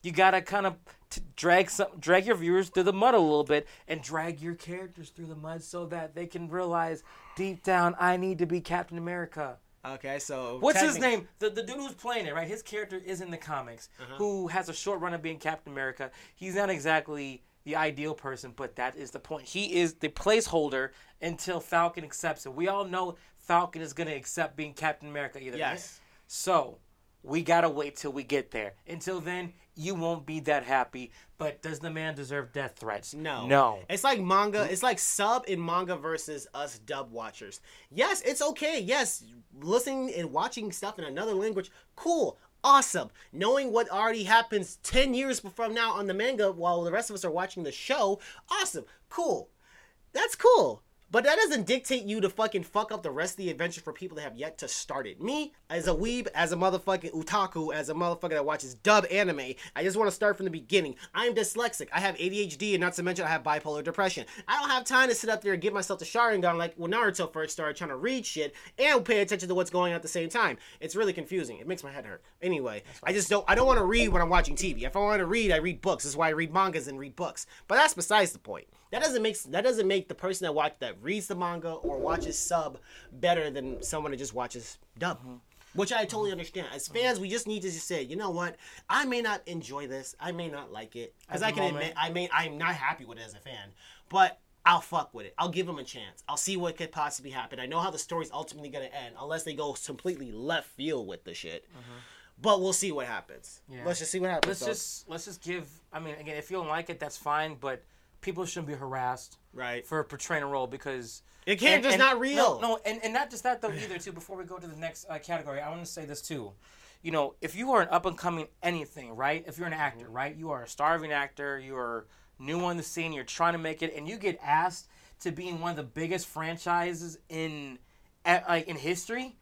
You gotta kind of t- drag some drag your viewers through the mud a little bit and drag your characters through the mud so that they can realize deep down I need to be Captain America. Okay, so What's his name? The, the dude who's playing it, right? His character is in the comics, Uh-huh. who has a short run of being Captain America. He's not exactly the ideal person, but that is the point. He is the placeholder until Falcon accepts it. We all know Falcon is going to accept being Captain America either. Yes. So we gotta wait till we get there. Until then, you won't be that happy. But does the man deserve death threats? No. No. It's like manga. It's like sub in manga versus us dub watchers. Yes, it's okay. Yes, listening and watching stuff in another language, cool. Awesome. Knowing what already happens 10 years from now on the manga while the rest of us are watching the show, awesome. Cool. That's cool. But that doesn't dictate you to fucking fuck up the rest of the adventure for people that have yet to start it. Me, as a weeb, as a motherfucking otaku, as a motherfucker that watches dub anime, I just want to start from the beginning. I am dyslexic. I have ADHD, and not to mention I have bipolar depression. I don't have time to sit up there and give myself the Sharingan like when Naruto first started trying to read shit and pay attention to what's going on at the same time. It's really confusing. It makes my head hurt. Anyway, I just don't. I don't want to read when I'm watching TV. If I want to read, I read books. This is why I read mangas and read books. But that's besides the point. That doesn't make that doesn't make the person that watch that reads the manga or watches sub better than someone that just watches dub. Mm-hmm. Which I totally mm-hmm. understand. As fans, we just need to just say, you know what? I may not enjoy this. I may not like it because I can moment. admit I may I'm not happy with it as a fan, but I'll fuck with it. I'll give them a chance. I'll see what could possibly happen. I know how the story's ultimately gonna end, unless they go completely left field with the shit. Mm-hmm. But we'll see what happens. Yeah. Let's just see what happens. Let's just let's just give. I mean, again, if you don't like it, that's fine. But people shouldn't be harassed right. for portraying a role because It can't and- just and- not real. No, no, and, and not just that though either. Too. Before we go to the next uh, category, I want to say this too. You know, if you are an up and coming anything, right? If you're an actor, right? You are a starving actor. You are new on the scene. You're trying to make it, and you get asked to be in one of the biggest franchises in, at, like in history.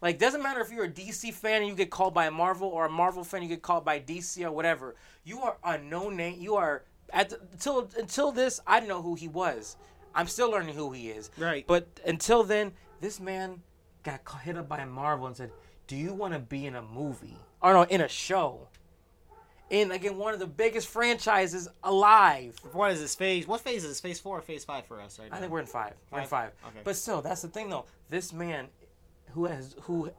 Like, doesn't matter if you're a DC fan and you get called by a Marvel, or a Marvel fan you get called by DC or whatever. You are a no name. You are at the, until until this. I didn't know who he was. I'm still learning who he is. Right. But until then, this man got hit up by Marvel and said, "Do you want to be in a movie or no, in a show?" In again one of the biggest franchises alive. What is this phase? What phase is this? Phase four or phase five for us right now? I think we're in five. We're in Five? Okay. But still, that's the thing though. This man, who has who,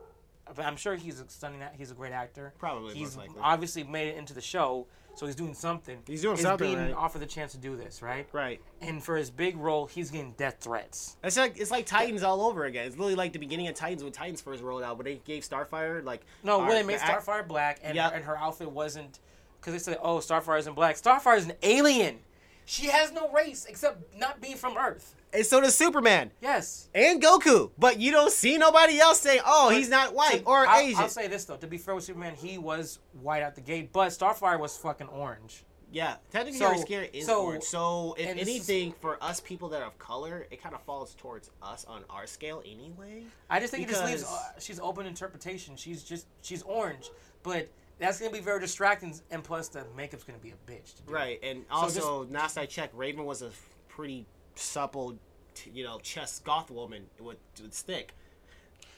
I'm sure he's a stunning. He's a great actor. Probably, He's obviously made it into the show, so he's doing something. He's doing is something, Being right. offered the chance to do this, right? right. And for his big role, he's getting death threats. It's like it's like Titans all over again. It's literally like the beginning of Titans when Titans first rolled out, when they gave Starfire like No, our- when they made the act- Starfire black and Yep. her, and her outfit wasn't because they said, "Oh, Starfire isn't black." Starfire is an alien. She has no race except not being from Earth. And so does Superman Yes. and Goku, but you don't see nobody else saying, "Oh, he's not white or I'll, Asian." I'll say this though: to be fair with Superman, he was white out the gate, but Starfire was fucking orange. Yeah, technically So- our is so- orange. So if anything, for us people that are of color, it kind of falls towards us on our scale anyway. I just think it just leaves. Uh, she's open interpretation. She's just she's orange, but that's gonna be very distracting. And plus, the makeup's gonna be a bitch. To do. Right, and also last I checked, Raven was a pretty supple, t- you know, chest goth woman with, with thick.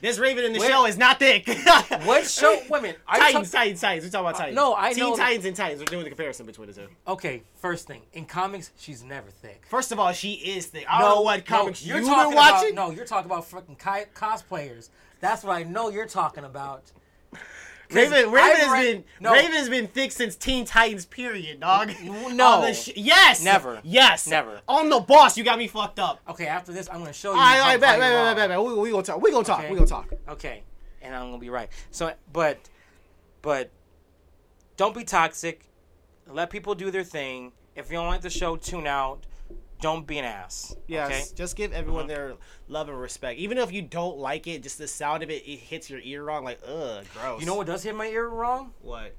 This Raven in the Where- show is not thick. [laughs] What show? Women. Titans, Titans, Titans. We're talking about uh, Titans. no, I Teen know- Titans and Titans. We're doing the comparison between the two. Okay, first thing in comics, she's never thick. First of all, she is thick. I don't know what comics you're you've talking been watching. About, no, you're talking about fucking ki- cosplayers. That's what I know you're talking about. Raven, Raven has read- been no. Raven has been thick since Teen Titans. Period, dog. [laughs] No. Sh- yes. Never. Yes. Never. On the boss, you got me fucked up. Okay, after this, I'm gonna show you. All right, all right, bet, bet, you're bet, wrong. bet, bet. We, we gonna talk. We gonna talk. Okay. We gonna talk. Okay, and I'm gonna be right. So, but, but, don't be toxic. Let people do their thing. If you don't like the show, tune out. Don't be an ass. Yes, Okay. just give everyone mm-hmm. their love and respect. Even if you don't like it, just the sound of it, it hits your ear wrong. Like, ugh, gross. You know what does hit my ear wrong? What?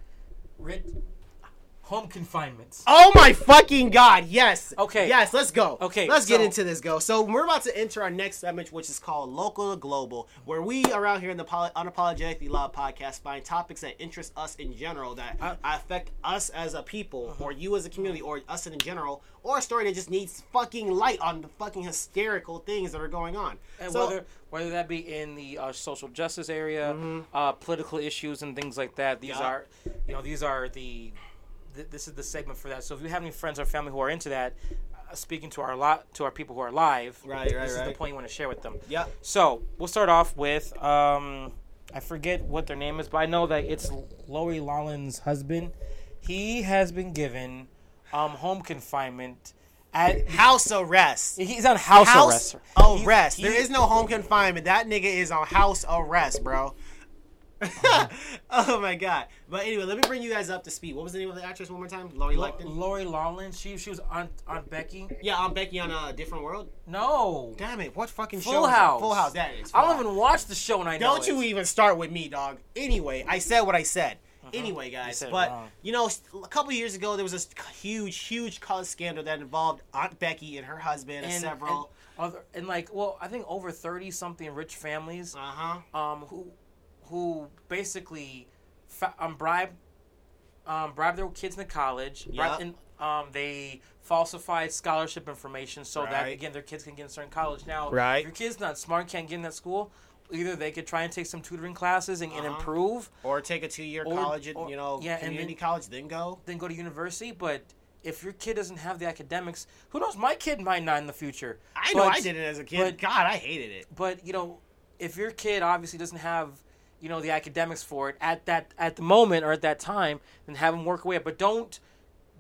Rit- home confinements. Oh my fucking god! Yes. Okay. Yes. Let's go. Okay, Let's get into this. Go. So we're about to enter our next segment, which is called Local to Global, where we around here in the Poly- Unapologetically Loud podcast find topics that interest us in general that Uh, affect us as a people, uh-huh. or you as a community, or us in general, or a story that just needs fucking light on the fucking hysterical things that are going on. And so, whether whether that be in the uh, social justice area, Mm-hmm. uh, political issues, and things like that, these Yeah. are, you know, these are the, th- this is the segment for that. So if you have any friends or family who are into that, uh, speaking to our lot to our people who are live, Right, right, this is the point you want to share with them. Yeah. So we'll start off with, um, I forget what their name is, but I know that it's Lori Loughlin's husband. He has been given um, home confinement. At, [laughs] house arrest. he's on house, house arrest. arrest. He- there he- is no home confinement. That nigga is on house arrest, bro. [laughs] oh my god. But anyway, let me bring you guys up to speed. What was the name of the actress one more time? Lori Lo- Lecton. Lori Loughlin. She she was on on Becky. yeah, I'm Becky on a different world. No, Damn it! What fucking show? Full is it? House. Full House. That is. I don't House. even watch the show, and I know Don't you it. even start with me, dog. Anyway, I said what I said. Anyway, guys, Uh-huh. said it but wrong. you know, a couple years ago there was this huge, huge cause scandal that involved Aunt Becky and her husband and, and several. and, other, and like well, I think over thirty something rich families Uh huh. um who who basically um bribe um bribe their kids into college. Yep. and, um they falsified scholarship information so that again their kids can get in certain college. Now, Right. if your kid's not smart, can't get in that school. Either they could try and take some tutoring classes and, and Uh-huh. improve, Or take a two-year Or- college, or- you know, yeah, and community then- college, then go. then go to university. But if your kid doesn't have the academics, who knows? My kid might not in the future. I know I did it as a kid. but- God, I hated it. But you know, if your kid obviously doesn't have, you know, the academics for it at that at the moment or at that time, and have them work away. But don't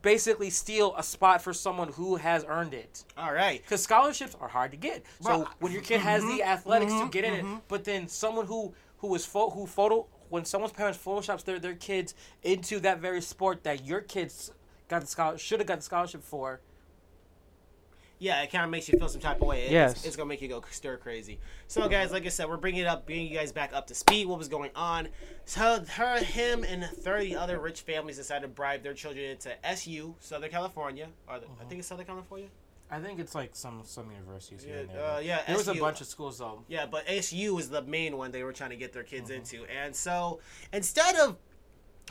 basically steal a spot for someone who has earned it. All right. Because scholarships are hard to get. So when your kid has the mm-hmm, athletics to mm-hmm, get in it, mm-hmm. but then someone who who is pho- who photo when someone's parents photoshops their their kids into that very sport that your kids got the scholar should have got the scholarship for. Yeah, it kind of makes you feel some type of way. It- Yes. It's, it's going to make you go stir crazy. So, guys, like I said, we're bringing it up, bringing you guys back up to speed. What was going on? So, her, him, and 30 other rich families decided to bribe their children into SU, Southern California. Or the, I think it's Southern California? I think it's like some some universities here. Yeah, there. uh, yeah, there was a bunch of schools though. Yeah, but SU was the main one they were trying to get their kids Mm-hmm. into. And so instead of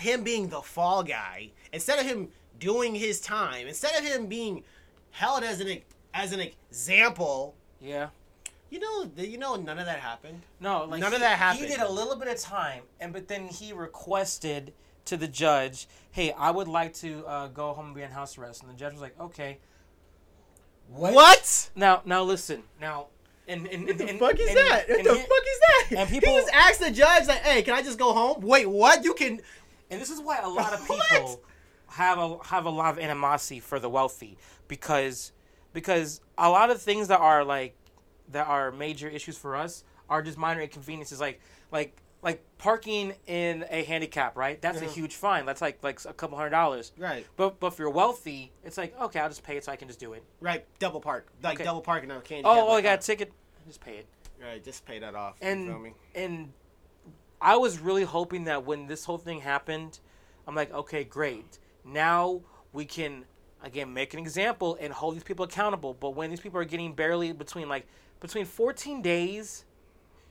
him being the fall guy, instead of him doing his time, instead of him being held as an as an example, Yeah. you know, you know, none of that happened. No, like None of that happened. He did a little bit of time, and but then he requested to the judge, "Hey, I would like to uh, go home and be on house arrest." And the judge was like, "Okay." What? Now, now listen. Now, and and, and What the fuck is and- that? What and the he- fuck is that? and people- he just asked the judge, like, "Hey, can I just go home?" Wait, what? You can? And this is why a lot of [laughs] What? people have a have a lot of animosity for the wealthy because because a lot of things that are like that are major issues for us are just minor inconveniences like like like parking in a handicap right that's Yeah. a huge fine that's like like a couple hundred dollars Right, but but if you're wealthy it's like okay i'll just pay it so i can just do it right. Double park, like Okay. double parking on a candy. oh oh i got a ticket just pay it Right, just pay that off. and you feel me? and I was really hoping that when this whole thing happened, I'm like, okay, great. Now we can again make an example and hold these people accountable. But when these people are getting barely between like between 14 days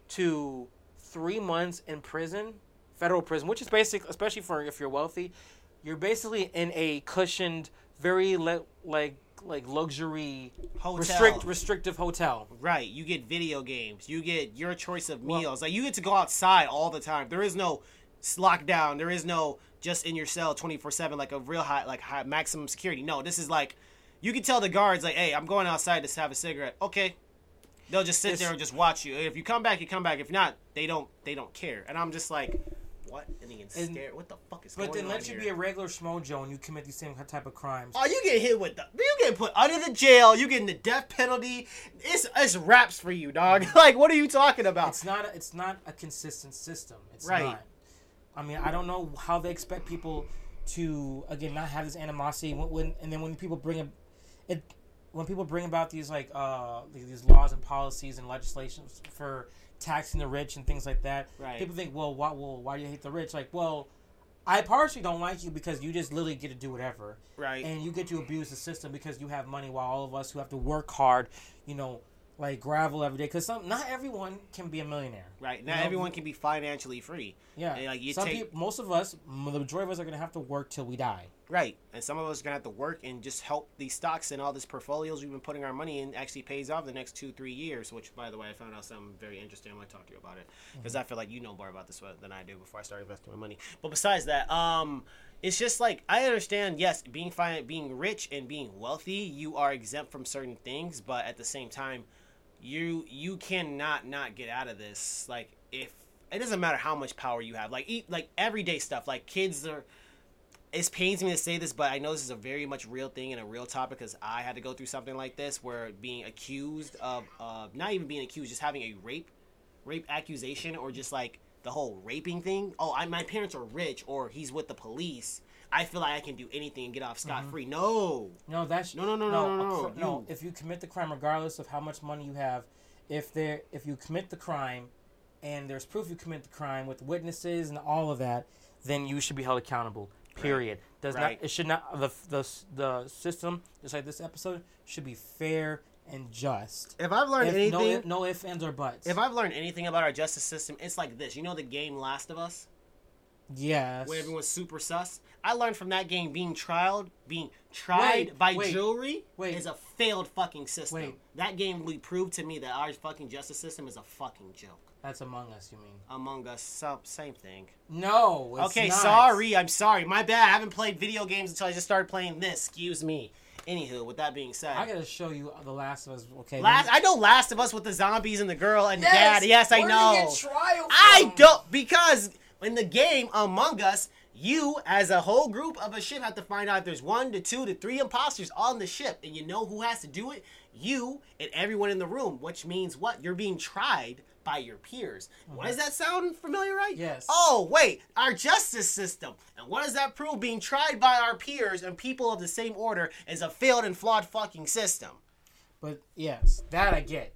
to three months in prison, federal prison, which is basic, especially for if you're wealthy, you're basically in a cushioned, very le- like like luxury Hotel. restrict restrictive hotel. Right. You get video games. You get your choice of meals. like you get to go outside all the time. There is no lockdown. There is no just in your cell 24/7 like a real high like high maximum security. No, this is like you can tell the guards like, "Hey, I'm going outside to have a cigarette." Okay. They'll just sit It's- there and just watch you. If you come back, you come back. If not, they don't they don't care. And I'm just like, what in the And- scare? What the fuck is going on? But then let you here? be a regular schmojo and you commit these same type of crimes. Oh, you get hit with the you get put under the jail. You getting the death penalty. It's it's raps for you, dog. [laughs] like, what are you talking about? It's not. A, it's not a consistent system. It's Right. not. I mean, I don't know how they expect people to again not have this animosity when, when and then when people bring it, it when people bring about these like uh these laws and policies and legislations for taxing the rich and things like that. Right. People think, well, why, well, why do you hate the rich? Like, well, I partially don't like you because you just literally get to do whatever right. and you get to abuse the system because you have money while all of us who have to work hard you know like gravel every day because some not everyone can be a millionaire right. Not you know, everyone can be financially free. yeah And, like, you some take- people most of us the majority of us are going to have to work till we die Right. And some of us are gonna have to work and just help these stocks and all these portfolios we've been putting our money in actually pays off the next two, three years. Which, by the way, I found out something very interesting. I'm gonna talk to you about it because I feel like you know more about this than I do before I start investing my money. But besides that, um, it's just like I understand. Yes, being fine, being rich and being wealthy, you are exempt from certain things, but at the same time, you you cannot not get out of this. Like if it doesn't matter how much power you have, like eat like everyday stuff. Like kids are it pains me to say this, but I know this is a very much real thing and a real topic because I had to go through something like this where being accused of uh, not even being accused, just having a rape, rape accusation, or just like the whole raping thing. Oh, I, my parents are rich, or he's with the police. I feel like I can do anything and get off scot mm-hmm. free. No, no that's No, no, no, no, no, no, no if you commit the crime regardless of how much money you have if there if you commit the crime and there's proof you commit the crime with witnesses and all of that then you should be held accountable period does Right. not it should not the the the system just like this episode should be fair and just if I've learned If, anything, no, if, no ifs, ands, or buts. if I've learned anything about our justice system, it's like this. You know the game Last of Us. Yes. where everyone's super sus. I learned from that game being tried, being tried Wait, by wait, jewelry wait. is a failed fucking system. Wait. That game really proved to me that our fucking justice system is a fucking joke. That's Among Us, you mean? Among Us, so, same thing. No. It's okay, not. sorry, I'm sorry. My bad. I haven't played video games until I just started playing this. Excuse me. Anywho, with that being said, I gotta show you The Last of Us. Okay. Last, I know Last of Us with the zombies and the girl and dad. Yes, I know. Get trial I don't because in the game Among Us, you as a whole group of a ship have to find out if there's one to two to three imposters on the ship, and you know who has to do it? You and everyone in the room, which means what? You're being tried by your peers. What does that sound familiar, right? Yes. Oh, wait, our justice system. And what does that prove? Being tried by our peers and people of the same order is a failed and flawed fucking system. But yes, that I get.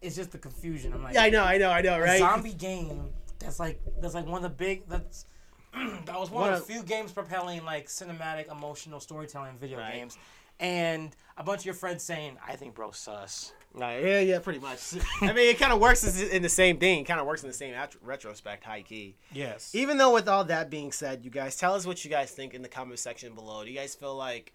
It's just the confusion. I'm like, Yeah, I know, I know, I know, right? zombie game. That's like that's like one of the big. That's [clears throat] that was one, One of of- the few games propelling like cinematic, emotional storytelling video Right. games. And a bunch of your friends saying, "I think bro sus." Right, yeah, yeah, pretty much. [laughs] I mean, it kind of works in the same thing. Kind of works in the same at- retrospect, high key. Yes. Even though, with all that being said, you guys tell us what you guys think in the comment section below. Do you guys feel like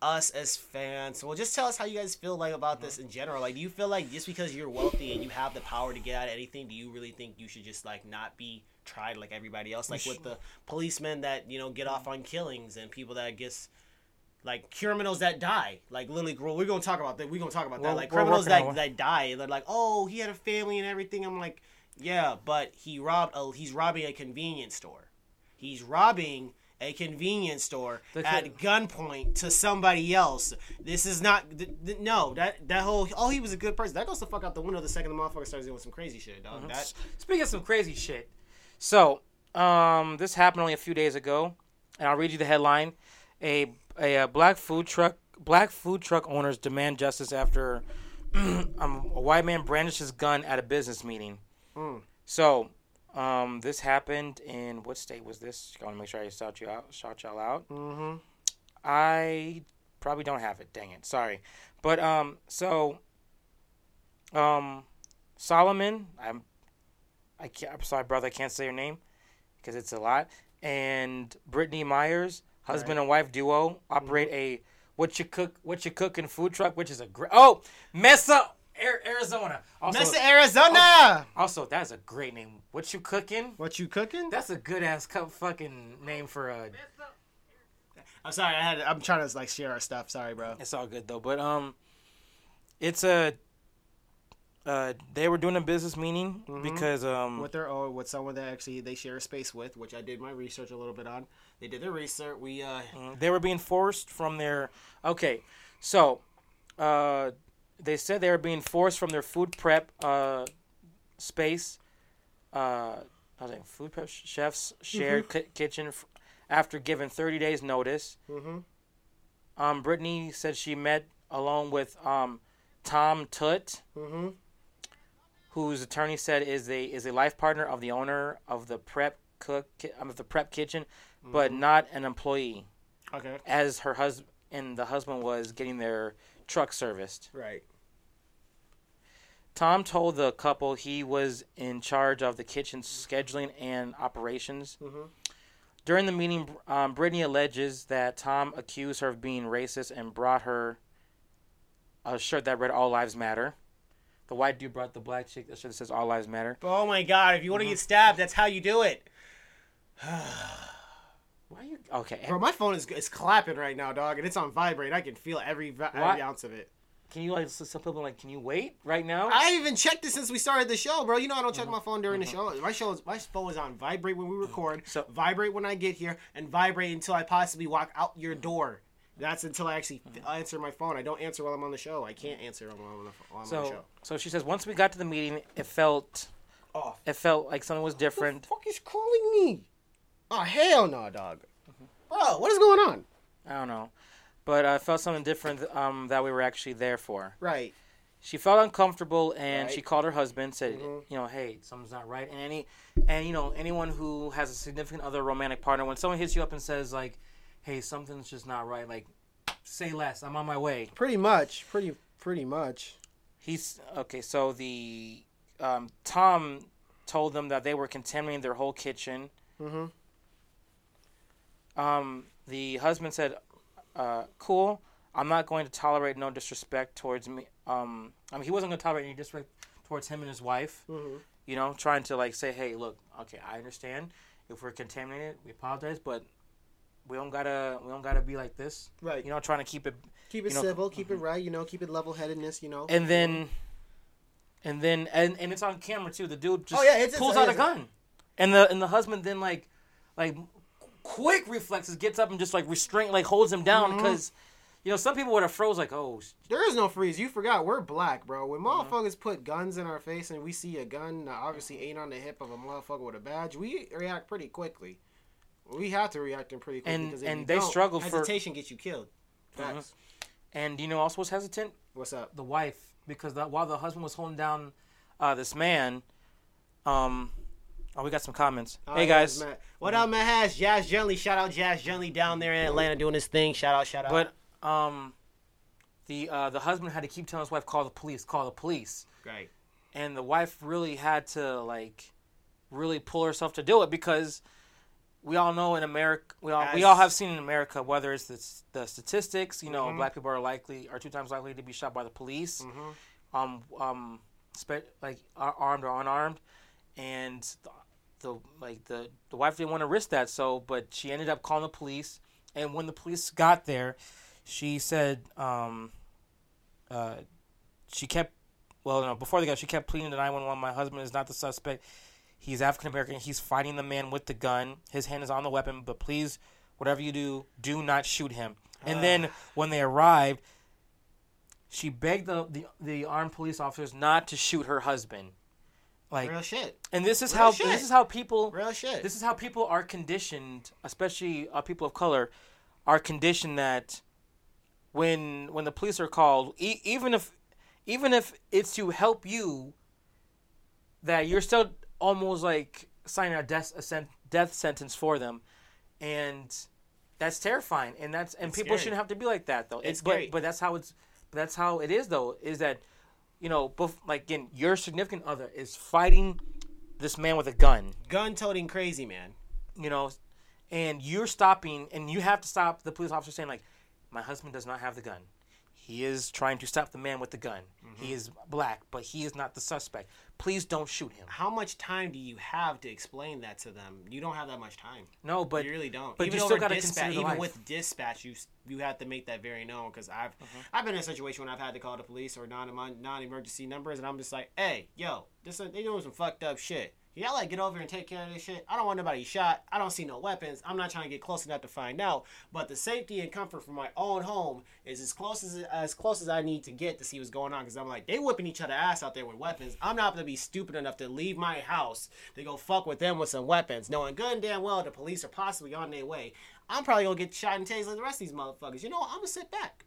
us as fans? Well, just tell us how you guys feel like about this in general. Like, do you feel like just because you're wealthy and you have the power to get out of anything, do you really think you should just like not be tried like everybody else? Like with the policemen that you know get off on killings and people that gets like criminals that die, like Lily Grove. We're gonna talk about that. We're gonna talk about that. We're- Like criminals that, that die. They're like, oh, he had a family and everything. I'm like, yeah, but he robbed. A, he's robbing a convenience store. He's robbing a convenience store The at gunpoint to somebody else. This is not. Th- th- no, that that whole. Oh, he was a good person. That goes the fuck out the window the second the motherfucker starts doing some crazy shit, dog. Mm-hmm. That Speaking of some crazy shit, so um, this happened only a few days ago, and I'll read you the headline: a a, uh black food truck black food truck owners demand justice after [clears throat] um, a white man brandished his gun at a business meeting. Mm. So um, this happened in what state was this? I want to make sure I shout you out, shout y'all out. Mm-hmm. I probably don't have it. Dang it. Sorry. But um so um Solomon, I'm I can't, I'm sorry brother, I can't say your name because it's a lot. And Brittany Myers, husband and wife duo, operate a what you cook what you cook cooking food truck, which is a great Oh, Mesa Ar- Arizona. Also, Mesa, Arizona. also that's a great name. What you cooking? What you cooking? That's a good ass cup fucking name for a I'm sorry. I had. I'm trying to like share our stuff. Sorry, bro. It's all good though. But um, it's a. Uh, they were doing a business meeting because um, With their or with someone that actually they share a space with, which I did my research a little bit on. They did their research. We uh. they were being forced from their. Okay, so, uh, they said they were being forced from their food prep uh space. Uh, I was like food prep sh- chefs shared ki- kitchen f- after given thirty days notice. Mhm. Um, Brittany said she met along with um, Tom Tutt. Mhm. whose attorney said is a is a life partner of the owner of the prep cook ki- of the prep kitchen, but not an employee. Okay. As her husband and the husband was getting their truck serviced. Right. Tom told the couple he was in charge of the kitchen scheduling and operations. Mhm. During the meeting, um, Brittany alleges that Tom accused her of being racist and brought her a shirt that read "All Lives Matter." The white dude brought the black chick a shirt that says "All Lives Matter." Oh my God! If you want to get stabbed, that's how you do it. [sighs] [sighs] Why are you okay? Bro, my phone is is clapping right now, dog, and it's on vibrate. I can feel every every Why- ounce of it. Can you like some people like? Can you wait right now? I even checked it since we started the show, bro. You know I don't check mm-hmm. my phone during the mm-hmm. show. My show is, my phone is on vibrate when we record, So- vibrate when I get here, and vibrate until I possibly walk out your mm-hmm. door. That's until I actually answer my phone. I don't answer while I'm on the show. I can't answer while I'm on the, while I'm on the so show. so she says once we got to the meeting, it felt Oh, it felt like something was different. fuck is calling me? Oh hell no, dog. Bro, what is going on? I don't know, but I felt something different um, that we were actually there for. Right. She felt uncomfortable and Right. she called her husband, said, Mhm. you know, hey, something's not right. And any and you know anyone who has a significant other romantic partner, when someone hits you up and says like, hey, something's just not right, like, say less. I'm on my way. Pretty much. Pretty pretty much. He's okay. So the um, Tom told them that they were contaminating their whole kitchen. Mm-hmm. Um, the husband said, uh, "Cool. I'm not going to tolerate no disrespect towards me." Um, I mean, he wasn't going to tolerate any disrespect towards him and his wife. Mm-hmm. You know, trying to like say, "Hey, look, okay, I understand. If we're contaminated, we apologize, but we don't gotta, we don't gotta be like this." Right. You know, trying to keep it keep it you know- civil, keep it right, you know, keep it level headedness, you know. and then and then and, and it's on camera too the dude just Oh, yeah, it's- pulls it's- out a gun and the and the husband then like like quick reflexes gets up and just like restraint, like holds him down Mm-hmm. because you know some people would have froze like oh sh- There is no freeze. You forgot we're black, bro. When motherfuckers put guns in our face and we see a gun that obviously ain't on the hip of a motherfucker with a badge, we react pretty quickly. We have to react in pretty quickly And- because if and they struggle for- hesitation gets you killed. Facts. and you know also was hesitant What's up? the wife because the, while the husband was holding down uh, this man um oh we got some comments hey guys Matt. What up, Matt Hash? Jazz Gently. Shout out Jazz Gently down there in Atlanta doing his thing. Shout out, shout out. but um the uh, the husband had to keep telling his wife call the police call the police Great. and the wife really had to like really pull herself to do it because we all know in America we all we all have seen in America whether it's the, the statistics you know Mhm. black people are likely are two times likely to be shot by the police Mhm. um um spe- like ar- armed or unarmed and the, the like the the wife didn't want to risk that so but she ended up calling the police and when the police got there she said um uh she kept well no before they got she kept pleading to 911 my husband is not the suspect. He's african american he's fighting the man with the gun. His hand is on the weapon but please whatever you do do not shoot him. And then when they arrived she begged the, the the armed police officers not to shoot her husband like Real shit. and this is real how shit. this is how people Real shit. this is how people are conditioned, especially uh, people of color, are conditioned that when when the police are called, e- even if even if it's to help you, that you're still almost like signing a death a sen- death sentence for them, and That's terrifying, and that's and It's people scary. shouldn't have to be like that though. It's but but that's how it's but that's how it is though. Is that you know, bef- like again, your significant other is fighting this man with a gun. Gun toting crazy man. you know, and you're stopping, and you have to stop the police officer saying like, "My husband does not have the gun. He is trying to stop the man with the gun. Mm-hmm. He is black, but he is not the suspect. Please don't shoot him." How much time do you have to explain that to them? You don't have that much time. No, but you really don't. but even you still gotta dispatch, consider the even life. with dispatch, you you have to make that very known. Because I've Mm-hmm. I've been in a situation when I've had to call the police or non non emergency numbers, and I'm just like, hey, yo, this they doing some fucked up shit. Y'all like get over here and take care of this shit. I don't want nobody shot. I don't see no weapons. I'm not trying to get close enough to find out. But the safety and comfort from my own home is as close as as close as I need to get to see what's going on. Because I'm like, they whipping each other ass out there with weapons. I'm not gonna be stupid enough to leave my house to go fuck with them with some weapons, knowing good and damn well the police are possibly on their way. I'm probably gonna get shot and tased like the rest of these motherfuckers. You know what? I'm gonna sit back,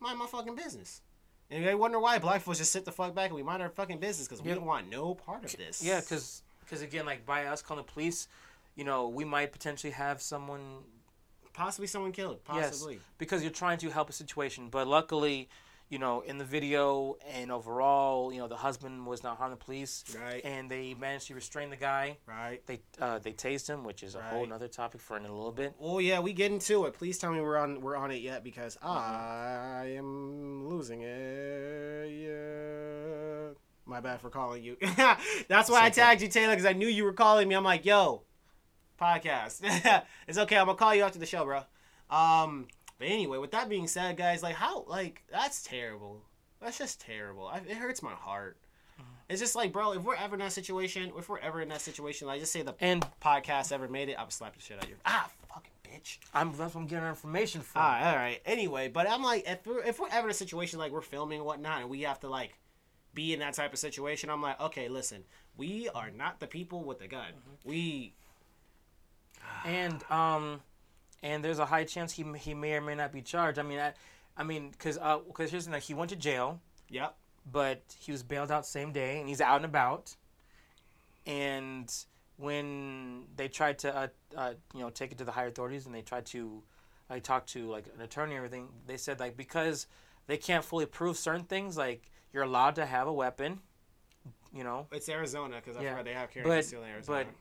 mind my fucking business. And they wonder why black folks just sit the fuck back and we mind our fucking business because we Yeah. don't want no part of this. yeah, because again, like by us calling the police, you know, we might potentially have someone possibly someone killed. Possibly. Yes, because you're trying to help a situation. But luckily, you know, in the video and overall, you know, the husband was not harmed the police, Right. and they managed to restrain the guy. Right. They uh, they tased him, which is a whole Right. nother topic for in a little bit. Oh yeah, we get into it. Please tell me we're on we're on it yet because Mm-hmm. I am losing it. Yeah. My bad for calling you. [laughs] That's why I tagged you, Taylor, because I knew you were calling me. I'm like, yo, podcast. [laughs] it's okay. I'm gonna call you after the show, bro. Um, but anyway, with that being said, guys, like how like that's terrible. That's just terrible. I, it hurts my heart. Mm-hmm. It's just like, bro, if we're ever in that situation, if we're ever in that situation, like just say the And podcast ever made it, I would slap the shit out of you. Ah, fucking bitch. I'm that's what I'm getting our information from. All right, all right. Anyway, but I'm like, if we're, if we're ever in a situation like we're filming and whatnot, and we have to like be in that type of situation, I'm like, okay, listen, we are not the people with the gun. Mm-hmm. We, and um, and there's a high chance he he may or may not be charged. I mean, I, I mean, because uh, because here's the thing: he went to jail. yep, but he was bailed out same day and he's out and about and when they tried to uh, uh, you know take it to the higher authorities and they tried to like, talk to like an attorney and everything they said like because they can't fully prove certain things like you're allowed to have a weapon you know? It's Arizona because I Yeah, forgot they have carry but- concealed in Arizona. but-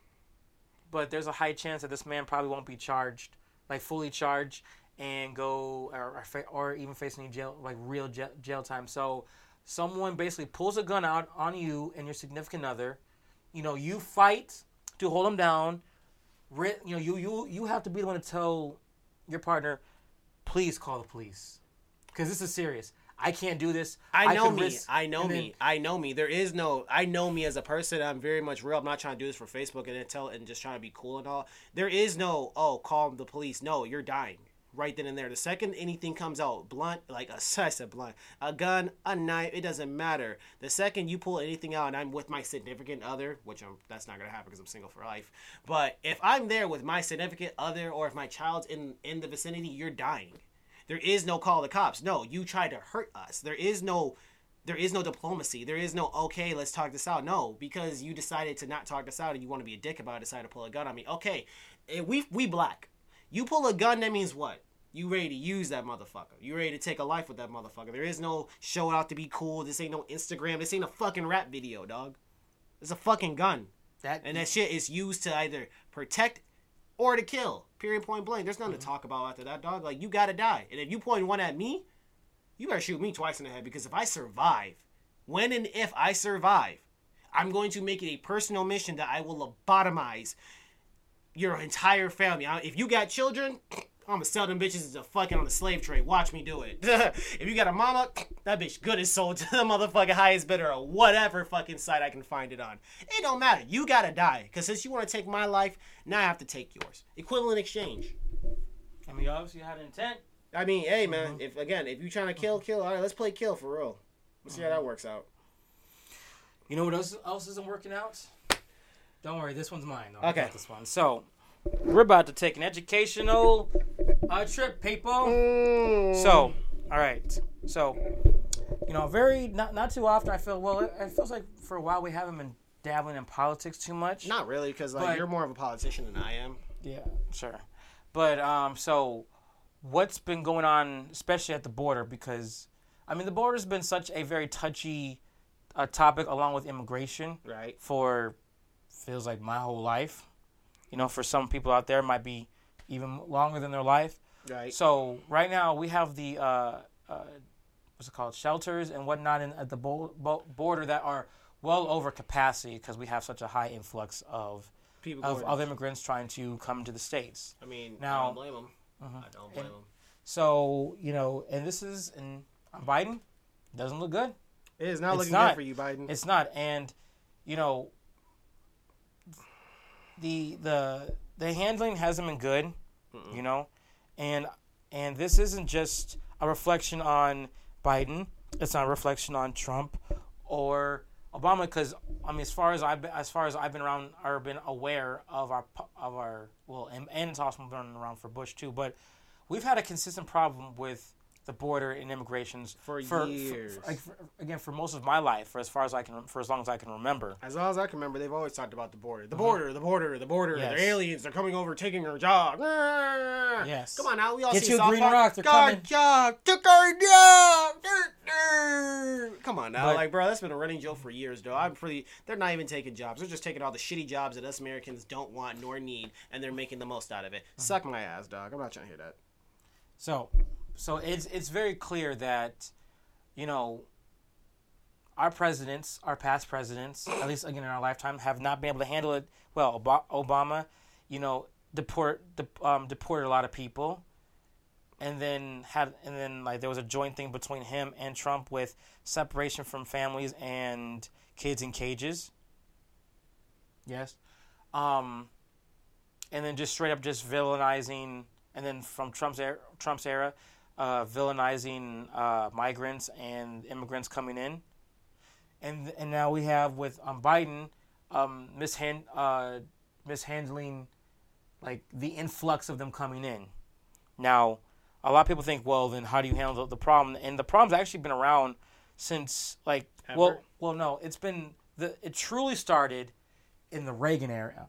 but there's a high chance that this man probably won't be charged like fully charged and go or, or, or even face any jail like real jail, jail time. So someone basically pulls a gun out on you and your significant other. You know you fight to hold them down. You know you you you have to be the one to tell your partner please call the police. Because this is serious i can't do this I know could me. risk- I know then- me. I know me. There is no. I know me as a person. I'm very much real. I'm not trying to do this for Facebook and tell and just trying to be cool and all. There is no. Oh, call the police. No, you're dying right then and there. The second anything comes out, blunt, like a [laughs] I said blunt, a gun, a knife, it doesn't matter. The second you pull anything out, and I'm with my significant other, which I'm that's not gonna happen because I'm single for life. But if I'm there with my significant other, or if my child's in in the vicinity, you're dying. There is no call the cops. No, you tried to hurt us. There is no there is no diplomacy. There is no okay, let's talk this out. No, because you decided to not talk this out and you want to be a dick about it, decided to pull a gun on me. Okay, eh, we we black. You pull a gun, that means what? You ready to use that motherfucker. You ready to take a life with that motherfucker. There is no show out to be cool. This ain't no Instagram. This ain't a fucking rap video, dog. It's a fucking gun. that And that shit is used to either protect or to kill. Period point blank. There's nothing to mm-hmm. talk about after that, dog. Like you gotta die. And if you point one at me, you better shoot me twice in the head because if I survive, when and if I survive, I'm going to make it a personal mission that I will lobotomize your entire family. If you got children, I'm gonna sell them bitches as a fucking on the slave trade. Watch me do it. [laughs] if you got a mama, [clears throat] that bitch good as sold to the motherfucking highest bidder or whatever fucking site I can find it on. It don't matter. You gotta die. Cause since you wanna take my life, now I have to take yours. Equivalent exchange. i mean obviously you had an intent I mean, hey man, mm-hmm. if again, if you trying to kill, kill. All right, let's play kill for real. Let's see how that mm-hmm. works out. You know what else, else isn't working out? Don't worry, this one's mine. Though. I Okay. got this one. So, we're about to take an educational uh, trip, people. Mm. So, all right. So, you know, very not not too often. I feel well. It, it feels like for a while we haven't been dabbling in politics too much. Not really, because like But- you're more of a politician than I am. Yeah, sure. But um, so what's been going on, especially at the border? Because I mean, the border's been such a very touchy uh, topic, along with immigration, Right. for feels like my whole life. You know, for some people out there, it might be even longer than their life. Right. So right now we have the uh, uh, what's it called shelters and whatnot in, at the bo- bo- border that are well over capacity because we have such a high influx of People of, of immigrants trying to come to the states. I mean, now, I Now- don't blame them. I don't blame And- them. So you know, and this is and Biden doesn't look good. It is not It's looking not. good for you, Biden. It's not, and you know, the the the handling hasn't been good. You know, and and this isn't just a reflection on Biden. It's not a reflection on Trump or Obama. Because I mean, as far as I've been, as far as I've been around or been aware of our of our well, and, and it's also been around for Bush too. But we've had a consistent problem with the border and immigrations For for, years. like, for- again, for most of my life, for as far as I can, for as long as I can remember. As long as I can remember, they've always talked about the border. The border, the border, the border. Mm-hmm. Yes. They're aliens. They're coming over, taking our job. Yes. Come on now. We all Get see you South green Park. rock, they're Our coming. job. Took our job. Come on now. But- like, bro, that's been a running joke for years, though. I'm pretty. They're not even taking jobs. They're just taking all the shitty jobs that us Americans don't want nor need, and they're making the most out of it. Mm-hmm. Suck my ass, dog. I'm not trying to hear that. So, so it's it's very clear that, you know, our presidents, our past presidents, at least again in our lifetime, have not been able to handle it well. Ob- Obama, you know, deport dep- um, deported a lot of people, and then had and then like there was a joint thing between him and Trump with separation from families and kids in cages. Yes, um, and then just straight up just villainizing, and then from Trump's era, Trump's era, uh, villainizing uh, migrants and immigrants coming in, and and now we have with um, Biden um, mishand uh, mishandling like the influx of them coming in. Now, a lot of people think, well, then how do you handle the, the problem? And the problem's actually been around since like well, well, no, it's been the it truly started in the Reagan era.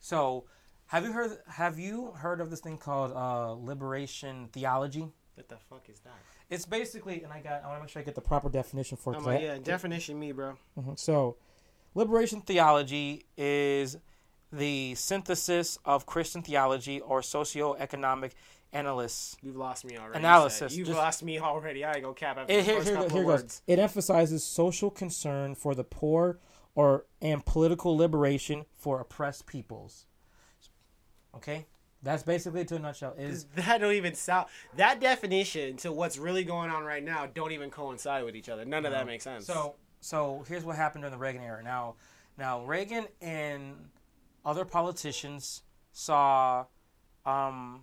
So, have you heard have you heard of this thing called uh, liberation theology? What the fuck is that? It's basically, and I got I want to make sure I get the proper definition for it. I'm 'cause like, yeah, definition me, bro. Mhm. So, liberation theology is the synthesis of Christian theology or socio-economic analysis. You've lost me already. Analysis, You've just- lost me already. I go cap after It, the here, first here, couple here of goes. It emphasizes social concern for the poor or and political liberation for oppressed peoples. Okay, that's basically to a nutshell. Is [laughs] That don't even sound. That definition to what's really going on right now don't even coincide with each other. None of that makes sense. So so here's what happened during the Reagan era. Now now Reagan and other politicians saw um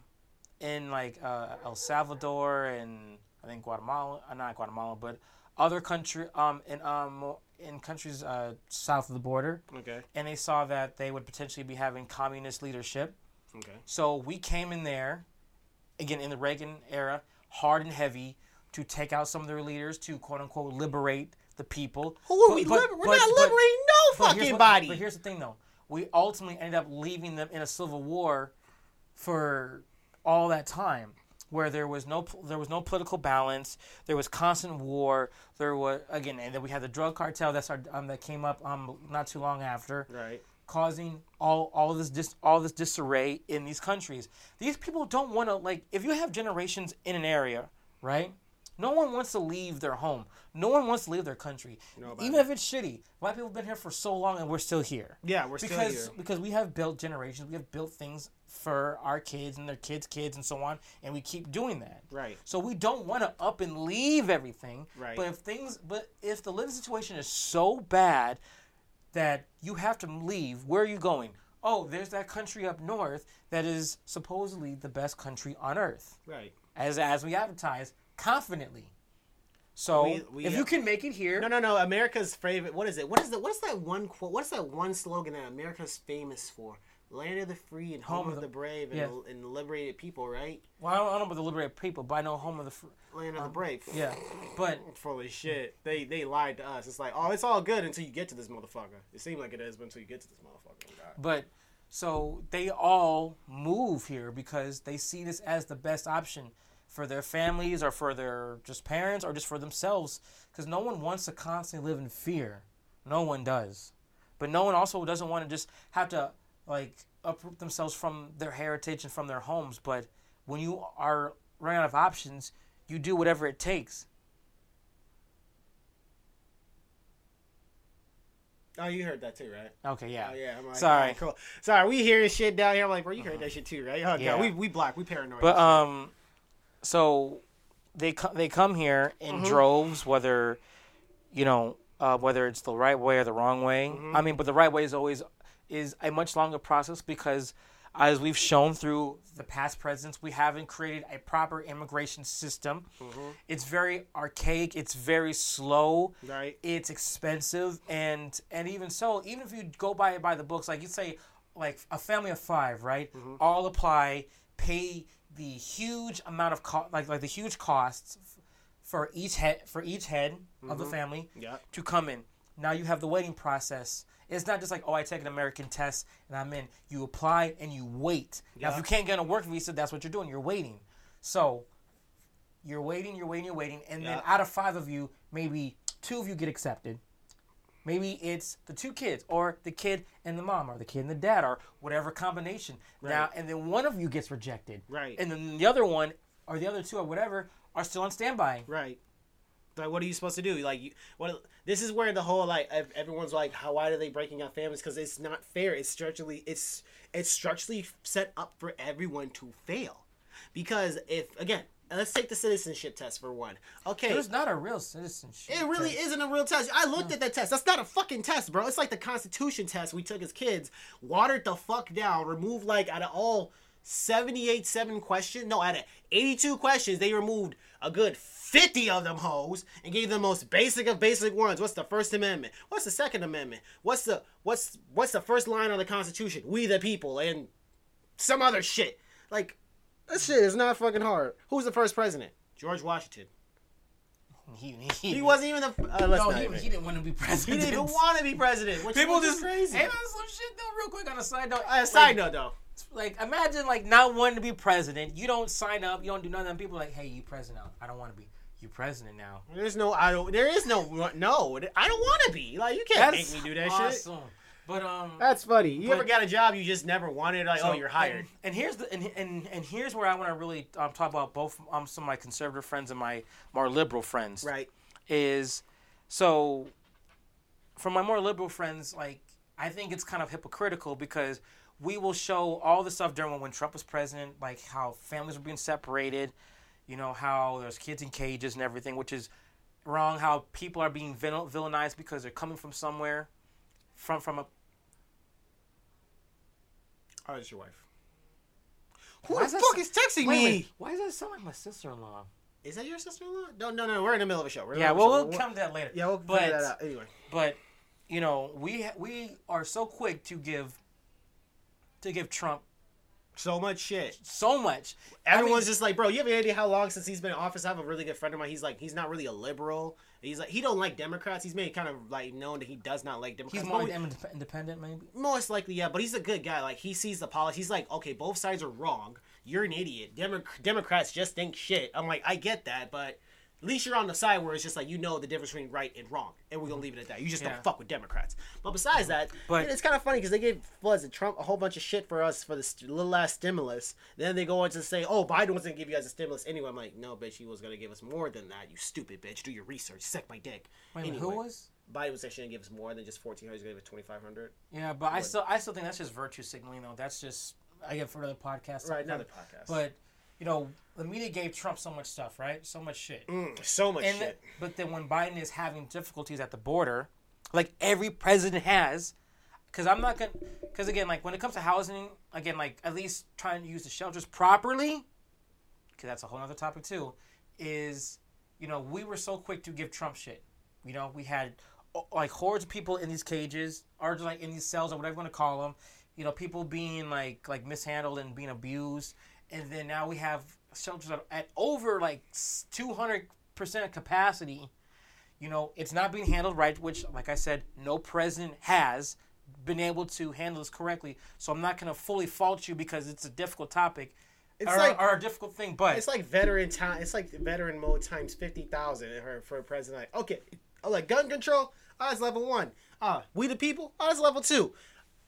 in like uh, El Salvador and I think Guatemala, uh, not Guatemala, but other country um in um in countries uh, south of the border, okay, and they saw that they would potentially be having communist leadership. Okay. So we came in there, again in the Reagan era, hard and heavy to take out some of their leaders to quote unquote liberate the people. Who are But- we? but- liber- we're but- not but- liberating no but fucking what- body. But here's the thing, though. We ultimately ended up leaving them in a civil war for all that time, where there was no there was no political balance. There was constant war. There was again, and then we had the drug cartel that started, um, that came up um, not too long after right. Causing all all this dis, all this disarray in these countries. These people don't want to like if you have generations in an area, right? No one wants to leave their home. No one wants to leave their country, even if it's shitty. White people have been here for so long, and we're still here Yeah, we're still because here. because we have built generations. We have built things for our kids and their kids' kids and so on, and we keep doing that. Right. So we don't want to up and leave everything. Right. But if things, but if the living situation is so bad that you have to leave, where are you going? Oh, there's that country up north that is supposedly the best country on earth, Right. as as we advertise confidently. So We- we- if you can make it here, No, no, no. America's favorite. What is it? What is the? What is that one quote? What is that one slogan that America's famous for? Land of the free and home, of the, brave and, yeah. and liberated people. Right. well, I don't, I don't know about the liberated people, but I know home of the fr- Land of the brave. Um, yeah, but [laughs] of shit. They they lied to us. It's like, oh, it's all good until you get to this motherfucker. It seemed like it is, but until you get to this motherfucker. God. But So they all move here because they see this as the best option for their families or for their just parents or just for themselves because no one wants to constantly live in fear. No one does. But no one also doesn't want to just have to like uproot themselves from their heritage and from their homes. But when you are running out of options, you do whatever it takes. Oh, you heard that too, right? Okay, yeah. Oh yeah. I'm like, Sorry. cool. Sorry, we hearing shit down here. I'm like, bro, you heard that shit too, right? Oh, Yeah. yeah. We we black. We paranoid. But um, so they co- they come here in Mm-hmm. droves, whether you know uh, whether it's the right way or the wrong way. Mm-hmm. I mean, but the right way is always is a much longer process because, as we've shown through the past presidents, we haven't created a proper immigration system. Mm-hmm. It's very archaic. It's very slow. Right. It's expensive, and and even so, even if you go by by the books, like you say, like a family of five, right? All apply, pay the huge amount of cost, like like the huge costs f- for each head for each head of the family Yeah. to come in. Now you have the waiting process. It's not just like, oh, I take an American test and I'm in. You apply and you wait. Now, if you can't get a work visa, that's what you're doing. You're waiting. So you're waiting, you're waiting, you're waiting, and then out of five of you, maybe two of you get accepted. Maybe it's the two kids, or the kid and the mom, or the kid and the dad, or whatever combination. Now, and then one of you gets rejected. Right. And then the other one, or the other two, or whatever, are still on standby. Right. Like, what are you supposed to do? Like, you, what? This is where the whole like everyone's like, how? Why are they breaking up families? Because it's not fair. It's structurally, it's it's structurally set up for everyone to fail. Because if again, let's take the citizenship test for one. Okay, it's not a real citizenship. It really isn't a real test. I looked at that test. That's not a fucking test, bro. It's like the Constitution test we took as kids. Watered the fuck down. Removed like out of all 78 7 questions. No, out of 82 questions, they removed a good 50 of them hoes and gave the most basic of basic ones. What's the First Amendment? What's the Second Amendment? What's the what's what's the first line of the Constitution? We the people and some other shit. Like that shit is not fucking hard. Who's the first president? George Washington. He, he, He wasn't even the. Uh, let's No, he, he didn't want to be president. He didn't even want to be president. Which People just crazy. Hey, some shit though. Real quick on a side note. Uh, side note though, like imagine like not wanting to be president. You don't sign up. You don't do nothing. And people are like, hey, you president. Now. I don't want to be. You president now. there's no. I don't. There is no. No, I don't want to be. Like you can't That's make me do that shit. But um, That's funny. You But- ever got a job you just never wanted? Like, so- oh, you're hired. And, and here's the and, and and here's where I want to really um, talk about both um some of my conservative friends and my more liberal friends. right. is so for my more liberal friends like i think it's kind of hypocritical because we will show all the stuff during when trump was president like how families were being separated you know how there's kids in cages and everything which is wrong how people are being villainized because they're coming from somewhere from from a Oh, it's your wife. Who Why the is fuck is texting wait, me? wait, why does that sound like my sister-in-law Is that your sister-in-law? No, no, no. We're in the middle of a show. Yeah well we'll come to that later Yeah, we'll but figure that out. Anyway. but you know we we are so quick to give to give trump So much shit. so much. I Everyone's mean, just like, bro, you have any idea how long since he's been in office? I have a really good friend of mine. He's like, he's not really a liberal. He's like, he don't like Democrats. He's made kind of like known that he does not like Democrats. he's more independent, maybe. most likely, yeah. But he's a good guy. Like he sees the policy. He's like, okay, both sides are wrong. You're an idiot. Demo- Democrats just think shit. I'm like, I get that, but at least you're on the side where it's just like you know the difference between right and wrong, and we're gonna mm-hmm. leave it at that. You just Yeah. don't fuck with Democrats. But besides that, But- it's kind of funny because they gave was it Trump a whole bunch of shit for us for the st- little ass stimulus. Then they go on to say, oh, Biden was gonna give you guys a stimulus anyway. I'm like, no, bitch, he was gonna give us more than that. You stupid bitch. Do your research. Suck my dick. Wait, wait, who was? Biden was actually gonna give us more than just 1400. He's gonna give us 2500. Yeah, but I still, I still think that's just virtue signaling, though. That's just I get for another podcast. Right, another podcast. But you know, the media gave Trump so much stuff, right? So much shit. Mm, so much and shit. but then when Biden is having difficulties at the border, like every president has, because I'm not gonna, because again, like when it comes to housing, again, like at least trying to use the shelters properly, because that's a whole other topic too, is you know we were so quick to give Trump shit. You know, we had like hordes of people in these cages, or just like in these cells, or whatever you want to call them. You know, people being like like mishandled and being abused, and then now we have shelters at, over like two hundred percent capacity. You know, it's not being handled right, which, like I said, no president has been able to handle this correctly. So I'm not gonna fully fault you because it's a difficult topic. It's or, like- or a difficult thing, but It's like veteran time. It's like veteran mode times fifty thousand for for a president. Like, okay, oh, like gun control. Oh, it's level one. Ah, we the people. Oh, it's level two.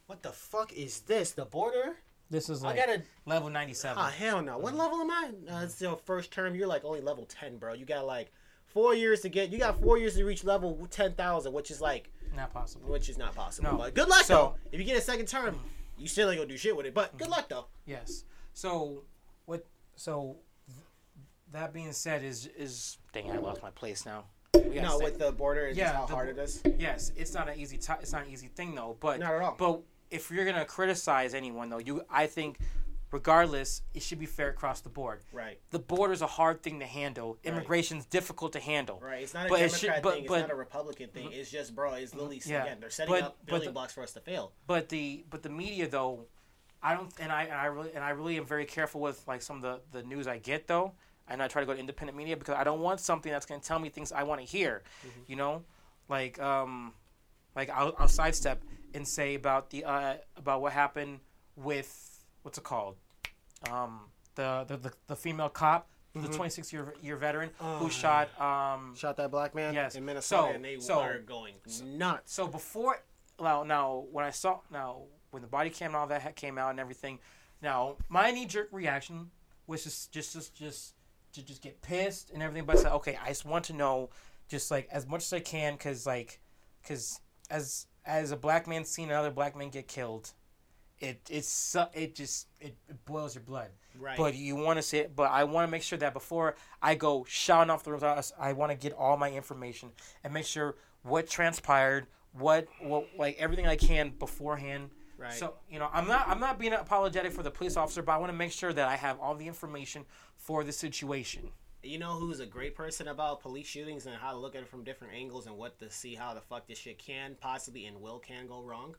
What the fuck is this? The border? This is like I gotta. level 97. Ah, hell no. What level am I? Uh, it's your first term. You're like only level ten, bro. You got like four years to get. You got four years to reach level ten thousand, which is like, Not possible. which is not possible. No. But good luck So- though. If you get a second term, you still ain't gonna do shit with it. But good luck though. Yes. So what? So th- that being said, is is dang, I lost my place now. No, with the border and Yeah, just how the- hard it is. yes, it's not an easy. T- it's not an easy thing though. But Not at all. But if you're gonna criticize anyone though, you I think, regardless, it should be fair across the board. Right. The border's a hard thing to handle. Immigration's difficult to handle. Right, it's not a But it Democrat should- but- thing. but- Mm-hmm. it's not a Republican thing. It's just, bro. It's literally Yeah, again. They're setting but- up building the- blocks for us to fail. But the but the media though, I don't and I and I really and I really am very careful with like some of the the news I get though, and I try to go to independent media because I don't want something that's going to tell me things I want to hear, you know, like um, like I'll, I'll sidestep and say about the uh about what happened with what's it called, um the the the, the female cop. The 26 year year veteran who shot um Shot that black man Yes. in Minnesota, So- and they so- are going nuts. so before well now when I saw now when the body cam and all that ha- came out and everything, now my knee jerk reaction was just just just just to just get pissed and everything. But I said, okay, I just want to know just like as much as I can because like because as as a black man seeing another black man get killed, it it's su- it just it, it boils your blood. Right. But you want to say it, but I want to make sure that before I go shouting off the roofs, I- I want to get all my information and make sure what transpired, what, what like everything I can beforehand. Right. So you know, I'm not I'm not being apologetic for the police officer, but I want to make sure that I have all the information for the situation. You know who's a great person about police shootings and how to look at it from different angles and what to see how the fuck this shit can possibly and will can go wrong?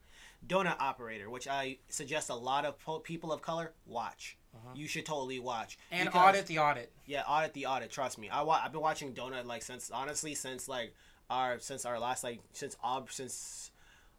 Donut Operator, which I suggest a lot of po- people of color watch. Uh-huh. You should totally watch. And Because- audit the audit. Yeah, audit the audit. Trust me. I wa- I've been watching Donut like since honestly since like our since our last like since ob since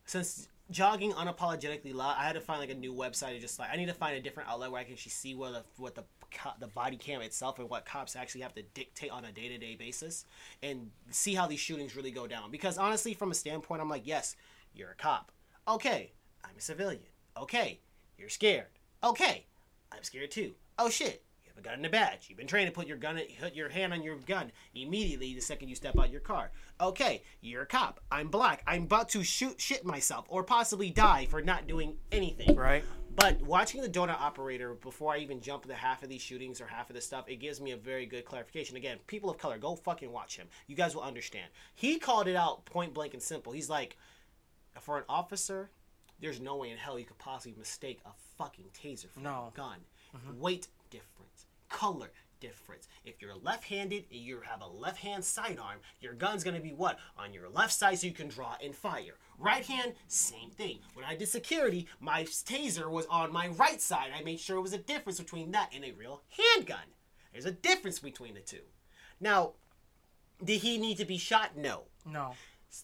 since jogging unapologetically loud. I had to find like a new website. Just like I need to find a different outlet where I can actually see what the what the co- the body cam itself and what cops actually have to dictate on a day to day basis and see how these shootings really go down. Because honestly, from a standpoint, I'm like, yes, you're a cop. Okay, I'm a civilian. Okay, you're scared. Okay, I'm scared too. Oh shit, you have a gun and a badge. You've been trained to put your gun, put your hand on your gun immediately the second you step out your car. Okay, you're a cop. I'm black. I'm about to shoot shit myself or possibly die for not doing anything. Right. But watching the donut operator before I even jump into half of these shootings or half of this stuff, it gives me a very good clarification. Again, people of color, go fucking watch him. You guys will understand. He called it out point blank and simple. He's like, for an officer, there's no way in hell you could possibly mistake a fucking taser for No. a gun. Mm-hmm. Weight difference, color difference. If you're left-handed and you have a left-hand sidearm, your gun's gonna be what on your left side, so you can draw and fire. Right hand, same thing. When I did security, my taser was on my right side. I made sure it was a difference between that and a real handgun. There's a difference between the two. Now, did he need to be shot? No. No.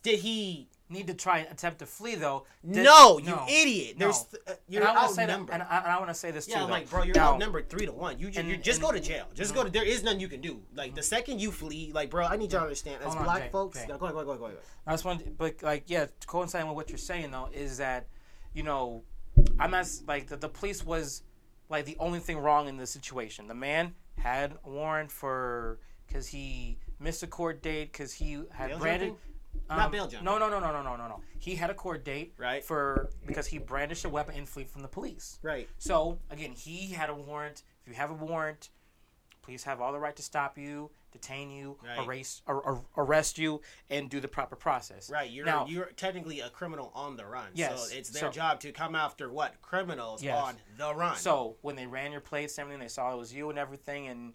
Did he? Need to try and attempt to flee though. No, you no, idiot. no. There's uh, you're and I want to say that, and I, I want to say this Yeah, too. I'm like, bro, you're Now, outnumbered three to one. You, ju- and- you just and- go to jail. Just go to. There is nothing you can do. Like the second you flee, like, bro, I need y'all to understand. As Hold on, black folks, no, go ahead, go ahead, go ahead, go ahead. I just want, but like, yeah, coinciding with what you're saying though is that, you know, I'm not like the, the police was like the only thing wrong in the situation. The man had a warrant for because he missed a court date because he had branded. jumping? Not um, bail jumping. No, no, no, no, no, no, no, no. He had a court date Right. for because he brandished a weapon and fled from the police. Right. So again, he had a warrant. If you have a warrant, police have all the right to stop you, detain you, Right. or, or arrest you, and do the proper process. Right, you're now. you're technically a criminal on the run. Yes, So it's their so- job to come after what criminals Yes. on the run. So when they ran your plates and everything, they saw it was you and everything, and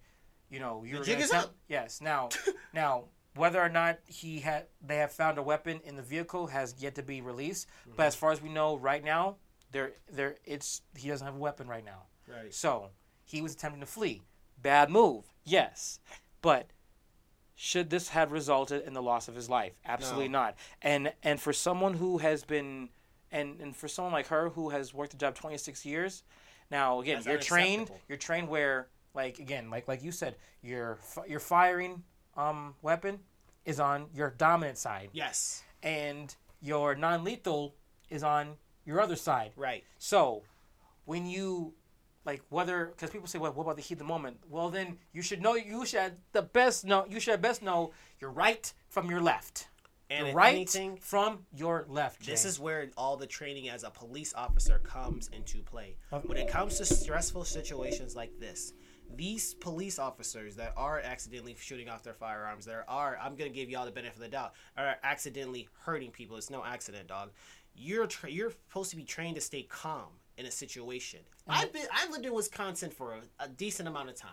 you know you The were jig is tell- up. Yes. Now, [laughs] now whether or not he had they have found a weapon in the vehicle has yet to be released. Mm-hmm. But as far as we know right now, there there it's he doesn't have a weapon right now. right. So he was attempting to flee. Bad move, yes, but should this have resulted in the loss of his life? Absolutely No. not. And and for someone who has been and and for someone like her who has worked the job 26 years, now again That's you're trained. You're trained where like again like like you said you're you're firing um weapon is on your dominant side, Yes. and your non-lethal is on your other side. Right. So, when you like whether because people say, well, what about the heat of the moment? Well, then you should know you should the best know you should best know your right from your left. And right anything, from your left. This is where all the training as a police officer comes into play. When it comes to stressful situations like this, these police officers that are accidentally shooting off their firearms, that are, I'm going to give you all the benefit of the doubt, are accidentally hurting people. It's no accident, dog. You're tra- you're supposed to be trained to stay calm in a situation. I've been I've lived in Wisconsin for a, a decent amount of time.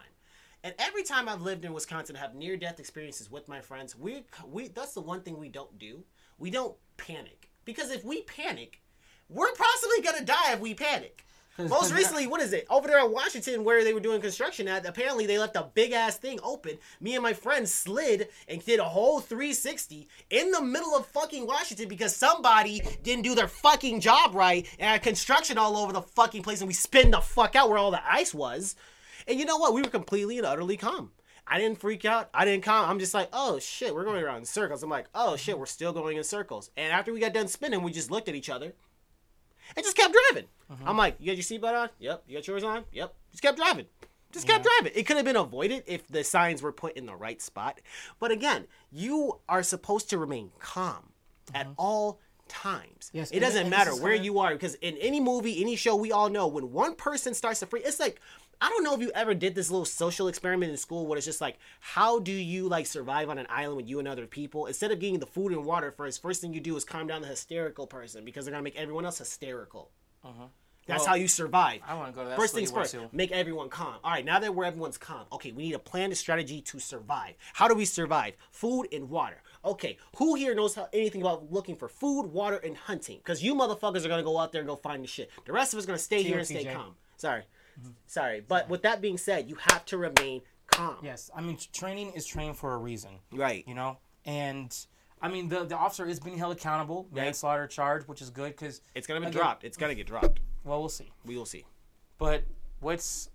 And every time I've lived in Wisconsin, I have near death experiences with my friends. We we that's the one thing we don't do. We don't panic because if we panic, we're possibly gonna die if we panic. Most recently, what is it? Over there in Washington, where they were doing construction at, apparently they left a big ass thing open. Me and my friend slid and did a whole 360 in the middle of fucking Washington because somebody didn't do their fucking job right and had construction all over the fucking place and we spin the fuck out where all the ice was. And you know what? We were completely and utterly calm. I didn't freak out. I didn't calm. I'm just like, oh shit, we're going around in circles. I'm like, oh shit, we're still going in circles. And after we got done spinning, we just looked at each other and just kept driving. Uh-huh. I'm like, you got your seatbelt on? Yep. You got yours on? Yep. Just kept driving. Just kept driving. It could have been avoided if the signs were put in the right spot. But again, you are supposed to remain calm at all times. Yes, it doesn't this matter where you are because in any movie, any show, we all know when one person starts to freak, it's like I don't know if you ever did this little social experiment in school where it's just like, how do you like survive on an island with you and other people? Instead of getting the food and water first, first thing you do is calm down the hysterical person because they're gonna make everyone else hysterical. Uh-huh. That's Well, how you survive. I want to go to that. First things first, make everyone calm. All right, now that we're everyone's calm, okay, we need a plan, a strategy to survive. How do we survive? Food and water. Okay, who here knows how, anything about looking for food, water, and hunting? Because you motherfuckers are gonna go out there and go find the shit. The rest of us are gonna stay here and stay calm. Sorry, mm-hmm. sorry, but with that being said, you have to remain calm. Yes, I mean training is training for a reason. Right. You know, and I mean the the officer is being held accountable, manslaughter charge, which is good because It's gonna be Again- dropped. It's gonna get dropped. well we'll see. We will see. But what's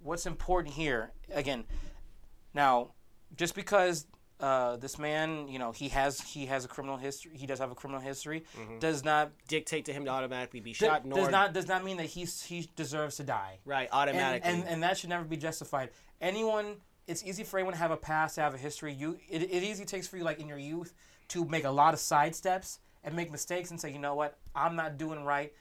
what's important here again? Now, just because uh, this man, you know, he has he has a criminal history, he does have a criminal history, does not Dictate to him to automatically be shot. nor does not does not mean that he's he deserves to die. right and, automatically. and and that should never be justified. Anyone, it's easy for anyone to have a past, to have a history. You, it, it easy takes for you, like in your youth, to make a lot of side steps and make mistakes and say, you know what, I'm not doing right.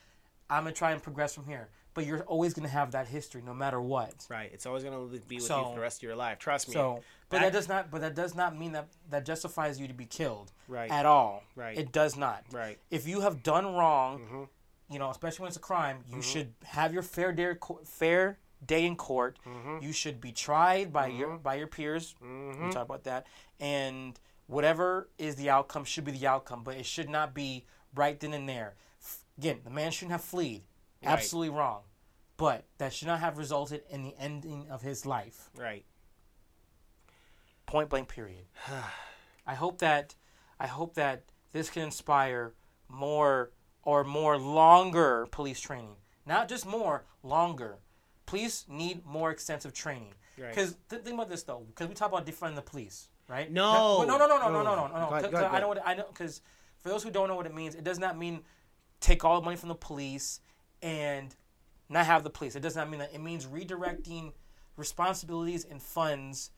I'm gonna try and progress from here. But you're always gonna have that history, no matter what. right. It's always gonna be with you for the rest of your life. Trust me. So, but Back- that does not, but that does not mean that that justifies you to be killed Right. at all. Right. It does not. Right. If you have done wrong, mm-hmm. you know, especially when it's a crime, you mm-hmm. should have your fair day, fair day in court. Mm-hmm. You should be tried by your mm-hmm. by your peers. Mm-hmm. We talk about that, and whatever is the outcome should be the outcome, but it should not be right then and there. F- Again, the man shouldn't have fled. Absolutely wrong, but that should not have resulted in the ending of his life. Right. Point blank. Period. [sighs] I hope that I hope that this can inspire more or more longer police training. Not just more, longer. Police need more extensive training. Right. Because think about this though, because we talk about defunding the police, right? No. no, no, no, no, no, no, no, no. Go ahead, 'Cause- go ahead, 'cause go I ahead. know what I know because for those who don't know what it means, it does not mean take all the money from the police and not have the police. It does not mean that. It means redirecting responsibilities and funds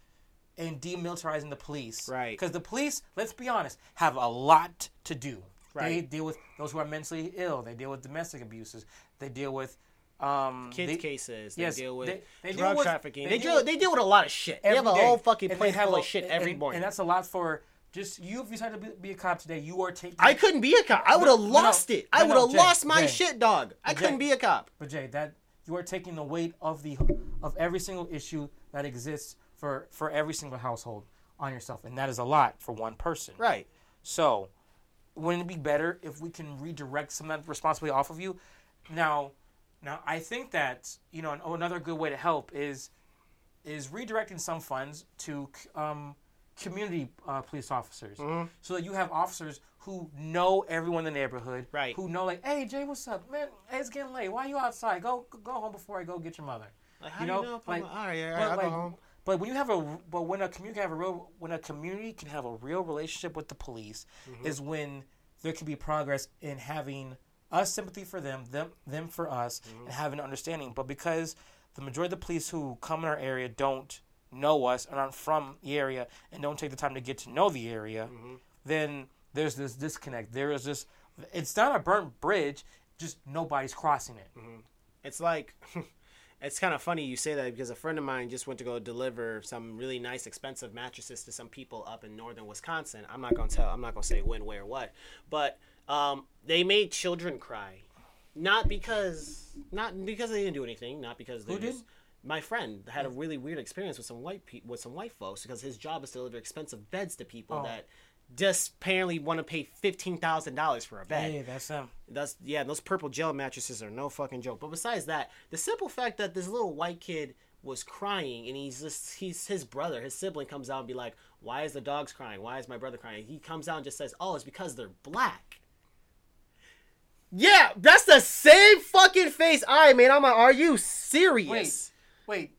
and demilitarizing the police. Right. Because the police, let's be honest, have a lot to do. Right. They deal with those who are mentally ill. They deal with domestic abuses. They deal with um, Kids they- cases. yes, they deal with they- they deal drug with- trafficking. they They, deal deal. with- They deal with a lot of shit. They have a day. whole fucking And plate full a- of shit and- every morning. And that's a lot for just you. If you decided to be, be a cop today, you are taking. I couldn't be a cop. I would have no, lost it. I no, would have Jay, lost my Jay. shit, dog. I Jay. couldn't be a cop. But Jay, that you are taking the weight of the of every single issue that exists for for every single household on yourself, and that is a lot for one person. Right. So, wouldn't it be better if we can redirect some of that responsibility off of you? Now, now I think that you know an- another good way to help is is redirecting some funds to um, community uh, police officers, so that you have officers who know everyone in the neighborhood, Right. Who know like, hey Jay, what's up, man? Hey, it's getting late. Why are you outside? Go go home before I go get your mother. Like, how You do know, you know? like- all right, right, but like, go home. but when you have a but when a community can have a real when a community can have a real relationship with the police Mm-hmm. is when there can be progress in having us sympathy for them, them them for us, Mm-hmm. and having an understanding. But because the majority of the police who come in our area don't know us and aren't from the area and don't take the time to get to know the area, Mm-hmm. then there's this disconnect. There is this. It's not a burnt bridge. Just nobody's crossing it. It's like, [laughs] it's kind of funny you say that because a friend of mine just went to go deliver some really nice, expensive mattresses to some people up in northern Wisconsin. I'm not gonna tell. I'm not gonna say when, where, what, but um, they made children cry, not because, not because they didn't do anything, not because they Who did? just- My friend had a really weird experience with some white pe- with some white folks because his job is to deliver expensive beds to people Oh. that just apparently want to pay fifteen thousand dollars for a bed. Hey, that's them. That's yeah, those purple gel mattresses are no fucking joke. But besides that, the simple fact that this little white kid was crying and he's just he's his brother, his sibling comes out and be like, Why is the dogs crying? Why is my brother crying? He comes out and just says, Oh, it's because they're black. Yeah, that's the same fucking face. I man, I'm like, are you serious? Wait, wait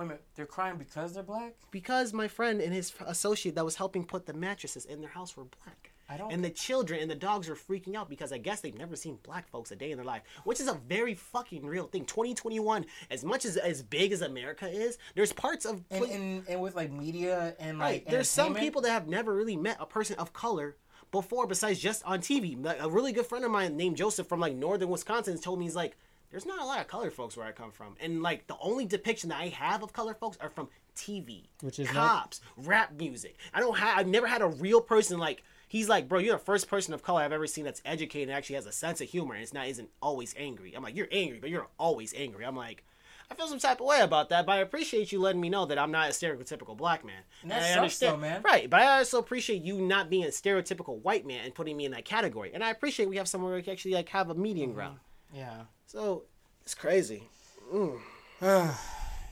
wait a minute. They're crying because they're black. Because my friend and his associate that was helping put the mattresses in their house were black. I don't- And the children and the dogs were freaking out because I guess they've never seen black folks a day in their life, which is a very fucking real thing. 2021, as much as as big as America is, there's parts of and, and and with like media and right. like There's some people that have never really met a person of color before, besides just on TV. Like, a really good friend of mine named Joseph from like northern Wisconsin told me he's like, there's not a lot of color folks where I come from, and like the only depiction that I have of color folks are from TV, Which is not- cops, rap music. I don't have. I've never had a real person like. He's like, bro, you're the first person of color I've ever seen that's educated and actually has a sense of humor and it's not isn't always angry. I'm like, you're angry, but you're always angry. I'm like, I feel some type of way about that, but I appreciate you letting me know that I'm not a stereotypical black man. And that I understand, though, man. Right, but I also appreciate you not being a stereotypical white man and putting me in that category. And I appreciate we have somewhere we can actually like have a Mm-hmm. median ground. Yeah. So it's crazy. Mm. [sighs]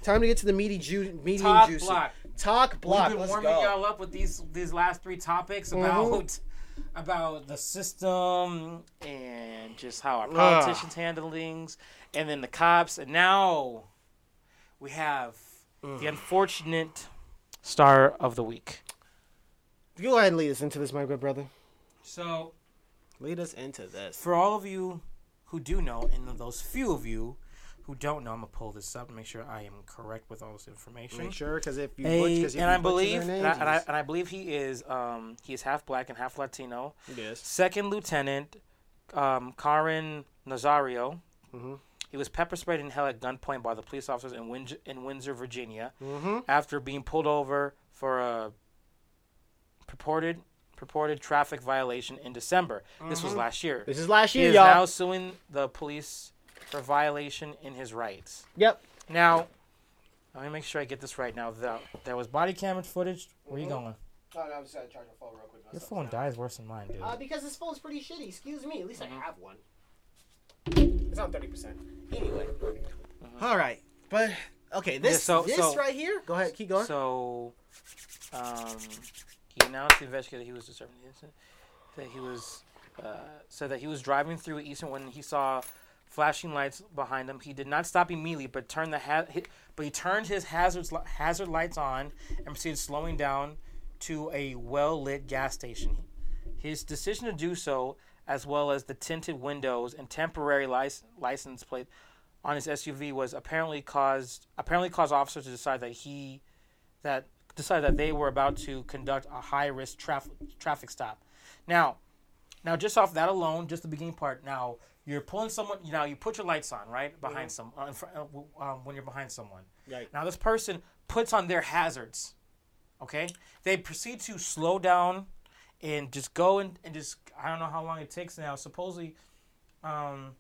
Time to get to the meaty ju- meaty Talk and juicy. block. Talk block. We've been Let's warming go. y'all up with these these last three topics about [laughs] about the system and just how our politicians handle things, and then the cops, and now we have the unfortunate star of the week. Go ahead and lead us into this, my good brother. So Lead us into this. for all of you who do know, and those few of you who don't know, I'm gonna pull this up and make sure I am correct with all this information. Make sure, because if you A- butch, cause if and you I believe, their and I, and, I, and I believe he is, um, he is half black and half Latino. yes. Second Lieutenant, um, Caron Nazario. Mhm. He was pepper sprayed and held at gunpoint by the police officers in, Win- in Windsor, Virginia, Mhm. after being pulled over for a purported purported traffic violation in December. This was last year. This is last He year, is y'all. now suing the police for violation in his rights. Yep. Now, let me make sure I get this right. Now, the, there was body camera footage. Where you going? Oh, no, I'm just gonna charge my phone real quick. Your phone dies worse than mine, dude. Uh, because this phone's pretty shitty. Excuse me. At least Mm-hmm. I have one. It's on thirty percent. Anyway. All right, but okay. This. Yeah, so- this so- right here. Go ahead. Keep going. So, um, he announced the investigator he was disturbing the incident. That he was uh, said that he was driving through Eastern when he saw flashing lights behind him. He did not stop immediately, but turned the ha- he, but he turned his hazards li- hazard lights on and proceeded slowing down to a well lit gas station. His decision to do so, as well as the tinted windows and temporary lic- license plate on his SUV, was apparently caused apparently caused officers to decide that he that decided that they were about to conduct a high risk traffic traffic stop. Now, now just off that alone, just the beginning part. Now you're pulling someone. You know, you put your lights on right behind some uh, uh, um, when you're behind someone. Right. Now this person puts on their hazards. Okay, they proceed to slow down and just go and, and just I don't know how long it takes now. Supposedly, um,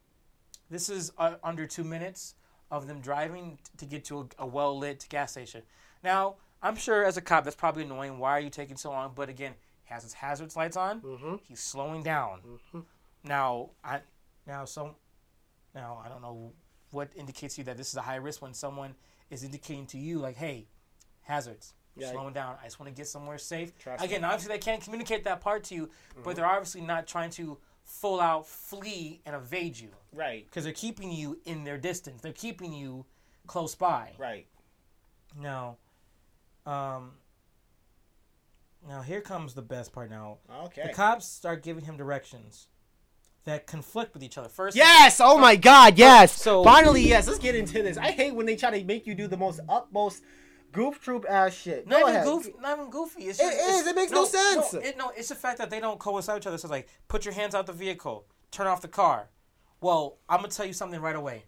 this is uh, under two minutes of them driving t- to get to a, a well lit gas station. Now, I'm sure as a cop that's probably annoying. Why are you taking so long? But again, he has his hazards lights on. Mm-hmm. He's slowing down. Now, I now so now I don't know what indicates to you that this is a high risk when someone is indicating to you like, hey, hazards. Yeah. slowing down. I just want to get somewhere safe. Trust Again, obviously they can't communicate that part to you, Mm-hmm. but they're obviously not trying to full out flee and evade you Right. because they're keeping you in their distance. They're keeping you close by. Right. Now, um, now here comes the best part. Now Okay. the cops start giving him directions that conflict with each other. First, Yes. Oh my God. Yes. So- finally, yes. Let's get into this. I hate when they try to make you do the most utmost goof troop ass shit. Not Go even ahead. goofy. Not even goofy. It's It just, is, it's- it makes no sense. No, it, no, it's the fact that they don't coincide with each other. So it's like, put your hands out the vehicle, turn off the car. Well, I'm gonna tell you something right away.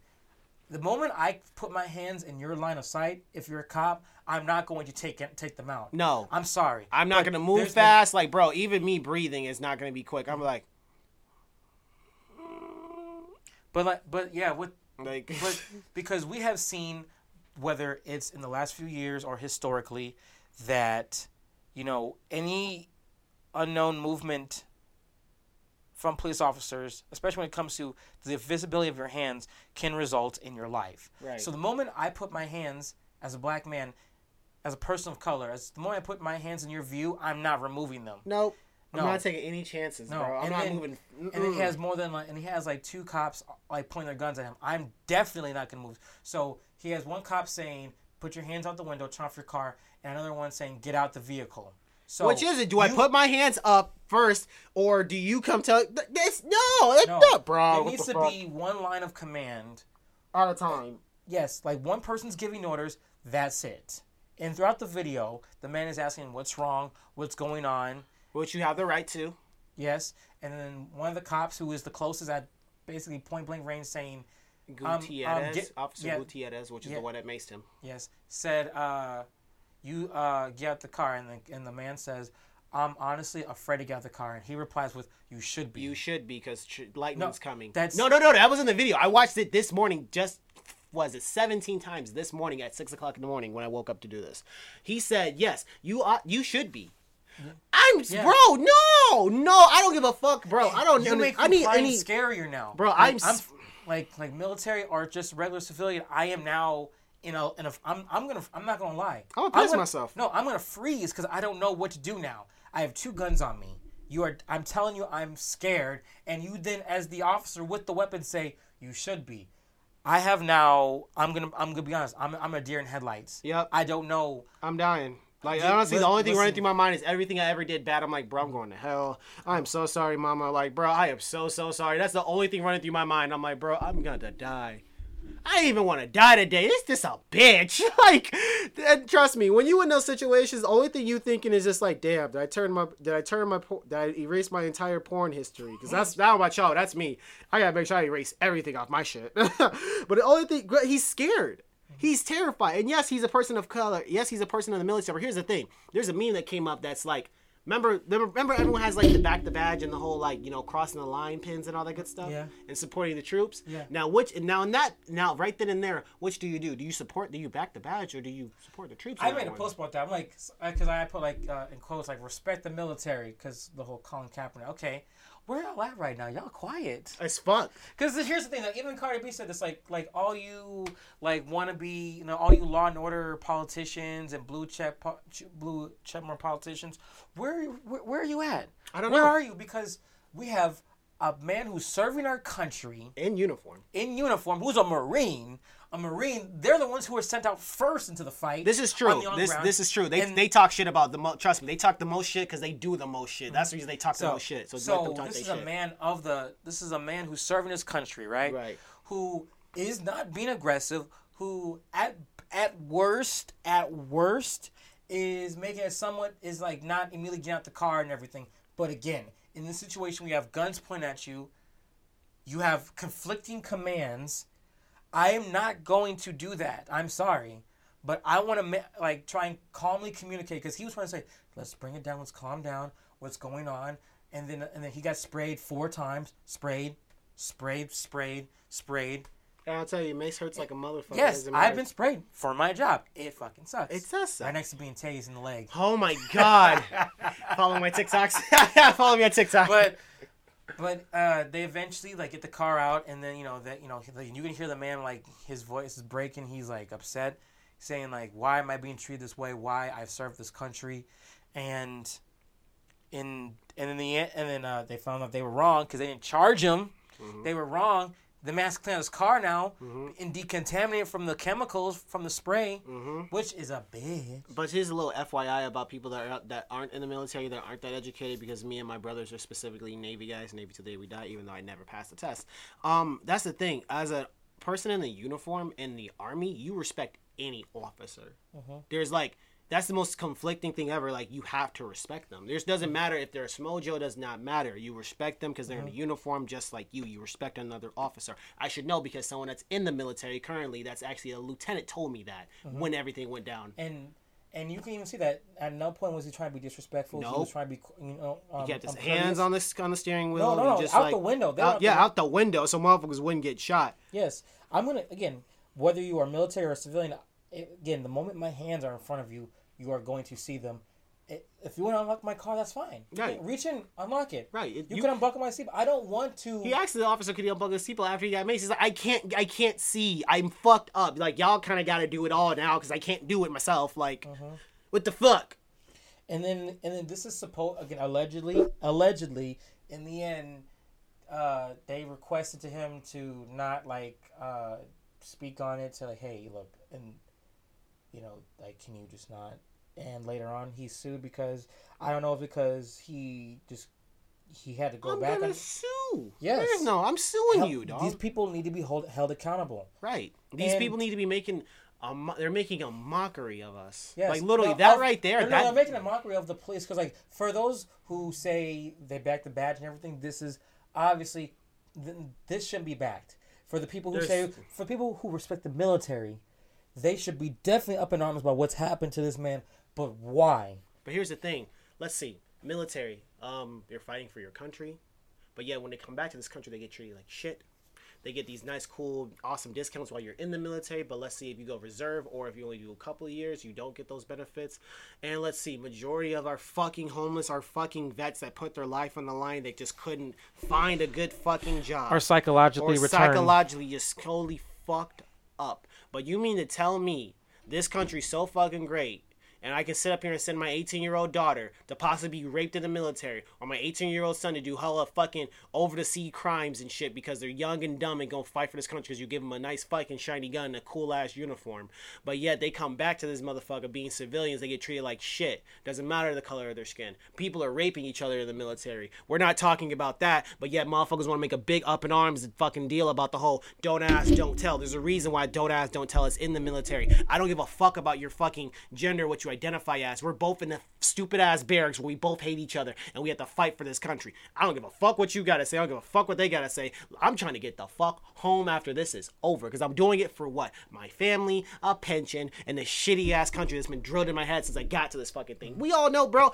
The moment I put my hands in your line of sight, if you're a cop, I'm not going to take it, take them out. No. I'm sorry. I'm not gonna move there's been- fast. Like, bro, even me breathing is not gonna be quick. I'm like, but like, but yeah, with like, but [laughs] because we have seen whether it's in the last few years or historically that you know any unknown movement from police officers especially when it comes to the visibility of your hands can result in your life Right. so the moment i put my hands as a black man as a person of color as the moment i put my hands in your view i'm not removing them nope. I'm not taking any chances, No, bro. I'm and not then- moving. and then he has more than like, and he has like two cops like pointing their guns at him. I'm definitely not gonna move. So he has one cop saying, "Put your hands out the window, turn off your car," and another one saying, "Get out the vehicle." So Which is it? Do I put my hands up first, or do you come tell? th- This no, that's No, not, bro. What needs to fuck? be one line of command. at a time. Yes, like one person's giving orders. That's it. And throughout the video, the man is asking, "What's wrong? What's going on?" Which you have the right to. Yes, and then one of the cops who is the closest at basically point blank range saying, um, Gutierrez, get- Officer. Gutierrez, which is Yeah. the one that maced him. Yes, said, uh, "You uh, get out the car," and the and the man says, "I'm honestly afraid to get out the car," and he replies with, "You should be." You should be because lightning's coming. that's- no, no, no. That was in the video. I watched it this morning. Just was it 17 times this morning at six o'clock in the morning when I woke up to do this. He said, "Yes, you are. You should be." I'm Yeah. bro. No, no. I don't give a fuck, bro. I don't. you make I need any. scarier now, Bro, Like, I'm I'm like like military or just regular civilian. I am now in a in a. I'm I'm gonna I'm not gonna lie. I'm gonna piss gonna- myself. No, I'm gonna freeze because I don't know what to do now. I have two guns on me. You are. I'm telling you, I'm scared, and you then, as the officer with the weapon, say you should be. I have now. I'm gonna. I'm gonna be honest. I'm. I'm a deer in headlights. Yep. I don't know. I'm dying. Like Dude, honestly, the only thing running through my mind is everything I ever did bad. I'm like, bro, I'm going to hell. I'm so sorry, mama. Like, bro, I am so so sorry. That's the only thing running through my mind. I'm like, bro, I'm gonna die. I even want to die today. This this a bitch. [laughs] like, trust me, when you in those situations, the only thing you thinking is just like, damn, did I turn my did I turn my did I erase my entire porn history? Because that's not my y'all. That's me. I gotta make sure I erase everything off my shit. [laughs] but the only thing, he's scared. He's terrified. And yes, he's a person of color. Yes, he's a person in the military. But here's the thing. There's a meme that came up that's like, remember, remember, everyone has like the back the badge and the whole like, you know, crossing the line pins and all that good stuff. Yeah. And supporting the troops. Yeah. Now, which now in that now right then and there, which do you do? Do you support? Do you back the badge or do you support the troops? I made a post about that. I'm like, because I put like uh, in quotes like respect the military because the whole Colin Kaepernick. Okay, where y'all at right now? Y'all quiet. It's fuck. Because here's the thing, like even Cardi B said this, like like all you like want to be, you know, all you law and order politicians and blue check po- blue checkmark politicians. Where, where where are you at? I don't where know. Where are you? Because we have a man who's serving our country In uniform. in uniform, who's a marine. A marine, they're the ones who were sent out first into the fight. This is on true. the on This this is true. They, And- they talk shit about the mo- trust me. They talk the most shit because they do the most shit. That's the reason they talk the most shit. So, talk this is shit. a man of the. This is a man who's serving his country, right? Right. Who is not being aggressive. Who at at worst, at worst, is making it somewhat is like not immediately getting out the car and everything. But again, in this situation, we have guns pointed at you. You have conflicting commands. I am not going to do that. I'm sorry, but I want to like try and calmly communicate because he was trying to say, "Let's bring it down. Let's calm down. What's going on?" And then and then he got sprayed four times. Sprayed, sprayed, sprayed, sprayed. And I'll tell you, Mace hurts like a motherfucker. Yes, I've been sprayed for my job. It fucking sucks. It does suck. right next to being tased in the leg. Oh my god! [laughs] Follow my TikToks. [laughs] Follow me on TikTok. but but uh, they eventually like get the car out, and then you know that you know he- you can hear the man like his voice is breaking. He's like upset. saying like, "Why am I being treated this way? Why I've served this country," and in and in the end, and then uh, they found out they were wrong because they didn't charge him. They were wrong. The man's clean his car now mm-hmm. and decontaminate from the chemicals from the spray, mm-hmm. which is a bitch. But here's a little FYI about people that are, that aren't in the military, that aren't that educated, because me and my brothers are specifically Navy guys, Navy till the day we die, even though I never passed the test. Um, that's the thing. As a person in the uniform in the army, you respect any officer. Mm-hmm. There's like that's the most conflicting thing ever. Like you have to respect them. There's doesn't matter if they're a smojo. It does not matter. You respect them because they're in a uniform, just like you. You respect another officer. I should know because someone that's in the military currently, that's actually a lieutenant, told me that when everything went down. and and you can even see that at no point was he trying to be disrespectful. He was trying to be, you know, um, He kept his um, hands on the on the steering wheel. No, no, no, just out like, the window. Out- out yeah, the- out the window, so motherfuckers wouldn't get shot. Yes, I'm gonna again. Whether you are military or civilian, again, the moment my hands are in front of you, you are going to see them. If you want to unlock my car, that's fine. You Right. reach in, unlock it. Right. It- You, you- can unbuckle my seat. I don't want to. He asked the officer, "Could he unplug his seatbelt after he got maced?" He's like, "I can't, I can't see. I'm fucked up. Like y'all kind of got to do it all now because I can't do it myself. Like, Mm-hmm. what the fuck?" and then and then this is supposed again allegedly allegedly in the end uh they requested to him to not like uh speak on it to like hey look and you know like can you just not and later on he sued because i don't know if because he just he had to go I'm back gonna on sue. Yes. There's no, I'm suing Hel- you, dog. these people need to be hold, held accountable right. These And- people need to be making. A, mo- they're making a mockery of us. Yes. Like literally, No, that of- right there. No, no, they're making a mockery of the police because, like, for those who say they back the badge and everything, this is obviously th- this shouldn't be backed. For the people who There's- say, for people who respect the military, they should be definitely up in arms about what's happened to this man. But why? But here's the thing. Let's see. Military. Um, they're fighting for your country, but yet when they come back to this country, they get treated like shit. They get these nice, cool, awesome discounts while you're in the military. But let's see if you go reserve or if you only do a couple of years, you don't get those benefits. And let's see, majority of our fucking homeless are fucking vets that put their life on the line. They just couldn't find a good fucking job Or psychologically or returned. psychologically just totally fucked up. But you mean to tell me this country's so fucking great, and I can sit up here and send my 18 year old daughter to possibly be raped in the military, or my 18 year old son to do hella fucking over the sea crimes and shit because they're young and dumb and gonna fight for this country because you give them a nice fucking shiny gun and a cool ass uniform. But yet they come back to this motherfucker being civilians, they get treated like shit. Doesn't matter the color of their skin. People are raping each other in the military. We're not talking about that, but yet motherfuckers want to make a big up in arms fucking deal about the whole don't ask, don't tell. There's a reason why don't ask, don't tell is in the military. I don't give a fuck about your fucking gender, what you identify as. We're both in the stupid ass barracks where we both hate each other and we have to fight for this country. I don't give a fuck what you gotta say. I don't give a fuck what they gotta say. I'm trying to get the fuck home after this is over because I'm doing it for what? My family, a pension, and the shitty ass country that's been drilled in my head since I got to this fucking thing. We all know, bro.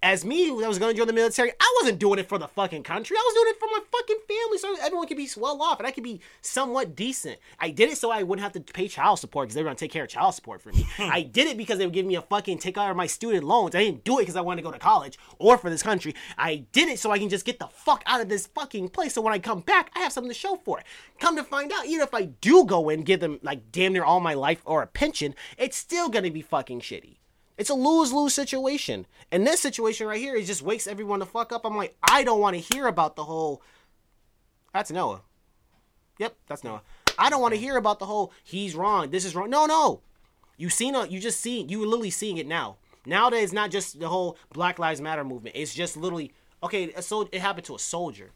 As me, that was going to join the military, I wasn't doing it for the fucking country. I was doing it for my fucking family, so everyone could be well off and I could be somewhat decent. I did it so I wouldn't have to pay child support because they were going to take care of child support for me. [laughs] I did it because they would give me a fucking take out of my student loans. I didn't do it because I wanted to go to college or for this country. I did it so I can just get the fuck out of this fucking place. So when I come back, I have something to show for it. Come to find out, even if I do go in, give them like damn near all my life or a pension, it's still going to be fucking shitty. It's a lose lose situation. And this situation right here, it just wakes everyone the fuck up. I'm like, I don't want to hear about the whole. That's Noah. Yep, that's Noah. I don't want to hear about the whole he's wrong, this is wrong. No, no. You seen a, you just see you literally seeing it now. Nowadays, it's not just the whole Black Lives Matter movement. It's just literally okay. So it happened to a soldier.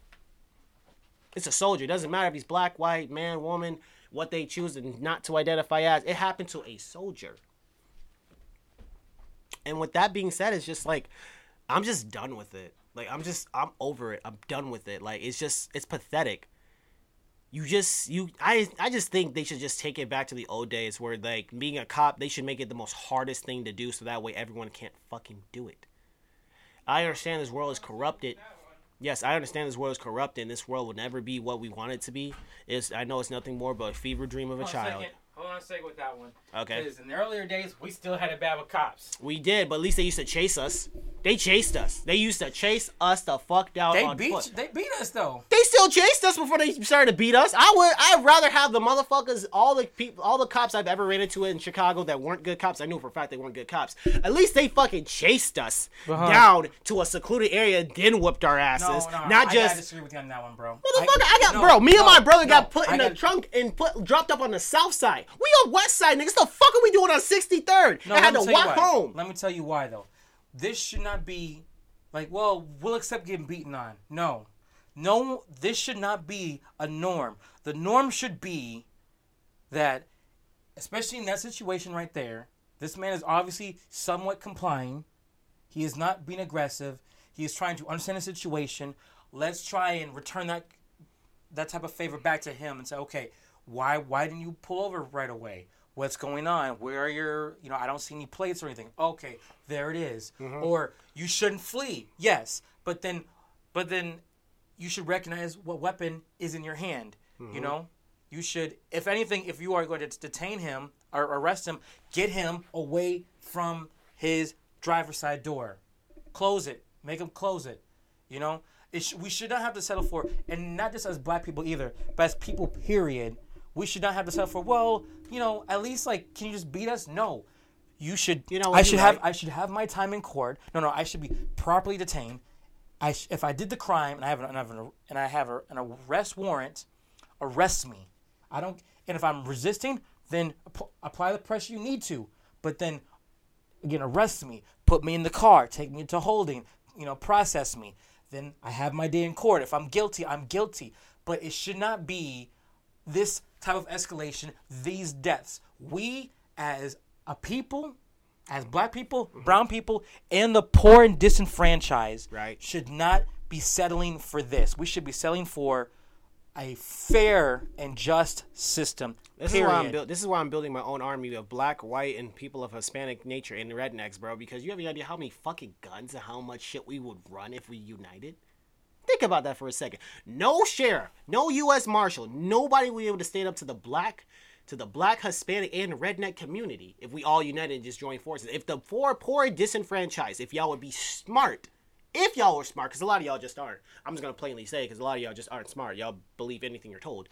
It's a soldier. It doesn't matter if he's black, white, man, woman, what they choose and not to identify as. It happened to a soldier. And with that being said, it's just like I'm just done with it. Like I'm just I'm over it. I'm done with it. Like it's just it's pathetic. You just you I I just think they should just take it back to the old days where like being a cop, they should make it the most hardest thing to do so that way everyone can't fucking do it. I understand this world is corrupted. Yes, I understand this world is corrupted and this world will never be what we want it to be. Is I know it's nothing more but a fever dream of a child. second. Hold on a second with that one. Okay. Because in the earlier days, we still had a bad with cops. We did, but at least they used to chase us. They chased us. They used to chase us the fuck down They on beat foot. they beat us though. They still chased us before they started to beat us. I would. I'd rather have the motherfuckers, all the people, all the cops I've ever ran into in Chicago that weren't good cops. I knew for a fact they weren't good cops. At least they fucking chased us Uh-huh. down to a secluded area, then whooped our asses. No, no, Not I, just. I disagree with you on that one, bro. Motherfucker, I, got no, bro. Me and my brother got no, put I in the got- trunk and put dropped up on the south side. We on west side, niggas. The fuck are we doing on 63rd? No, I had to me tell you walk home. Let me tell you why though. This should not be like, well, we'll accept getting beaten on. No. No, this should not be a norm. The norm should be that especially in that situation right there, this man is obviously somewhat complying. He is not being aggressive. He is trying to understand the situation. Let's try and return that that type of favor back to him and say, okay, why why didn't you pull over right away? What's going on? Where are your you know I don't see any plates or anything. Okay, there it is. Mm-hmm. Or you shouldn't flee. Yes, but then but then you should recognize what weapon is in your hand. You mm-hmm. know, you should, if anything, if you are going to detain him or arrest him, get him away from his driver's side door. Close it. Make him close it. You know, it sh- we should not have to settle for, and not just as black people either, but as people, period. We should not have to for. Well, you know, at least like, can you just beat us? No. You should. You know what, I should have. right. I should have my time in court. No, no. I should be properly detained. I sh- if I did the crime and I have an, and I have an, and I have a, an arrest warrant, arrest me. I don't. And if I'm resisting, then app- apply the pressure you need to. But then again, arrest me, put me in the car, take me to holding, you know, process me. Then I have my day in court. If I'm guilty, I'm guilty. But it should not be this type of escalation, these deaths. We as a people, as black people, mm-hmm. brown people, and the poor and disenfranchised, Right. should not be settling for this. We should be settling for a fair and just system. This period. is why I'm build, This is why I'm building my own army of black, white, and people of Hispanic nature and rednecks, bro. Because you have any idea how many fucking guns and how much shit we would run if we united? Think about that for a second. No sheriff, no U.S. Marshal, nobody will be able to stand up to the black, to the black, Hispanic, and redneck community if we all united and just joined forces. If the poor, poor, disenfranchised, if y'all would be smart, if y'all were smart, because a lot of y'all just aren't. I'm just gonna plainly say, because a lot of y'all just aren't smart. Y'all believe anything you're told.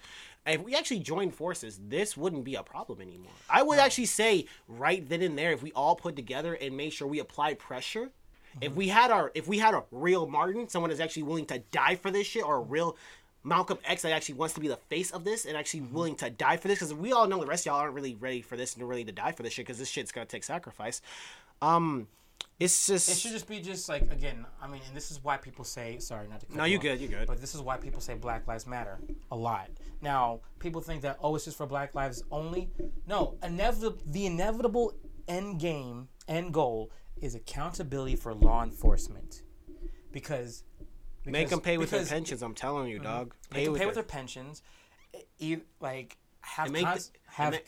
And if we actually joined forces, this wouldn't be a problem anymore. I would actually say right then and there, if we all put together and made sure we apply pressure, if we had our, if we had a real Martin, someone that's actually willing to die for this shit, or a real Malcolm X that actually wants to be the face of this and actually willing to die for this, because we all know the rest of y'all aren't really ready for this and ready to die for this shit, because this shit's gonna take sacrifice. Um, it's just It should just be just like again. I mean, and this is why people say sorry not to. Cut No, you you off, good, you good. But this is why people say Black Lives Matter a lot. Now, people think that oh, it's just for Black lives only. No, inevitable. The inevitable end game, end goal is accountability for law enforcement, because. make them pay with their pensions. I'm telling you, mm-hmm. dog. Make them pay with their- their pensions. E- like have cons- have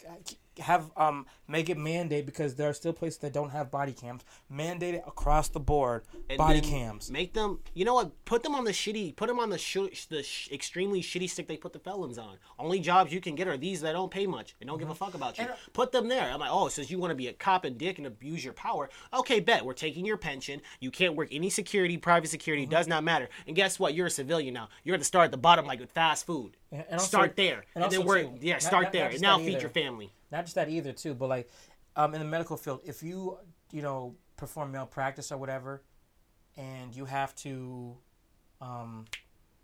have um make it mandate because there are still places that don't have body cams. Mandate it across the board. And body cams. Make them. You know what? Put them on the shitty. Put them on the sh- the sh- extremely shitty stick they put the felons on. Only jobs you can get are these that don't pay much and don't give a mm-hmm. fuck about you. And- uh, put them there. I'm like, oh, since you want to be a cop and dick and abuse your power, okay, bet we're taking your pension. You can't work any security, private security mm-hmm. does not matter. And guess what? You're a civilian now. You're gonna start at the bottom like with fast food. And- and also- start there, and and, then we're yeah, start not- there, not and now feed your family. Not just that either too, but like um in the medical field, if you you know perform malpractice or whatever, and you have to um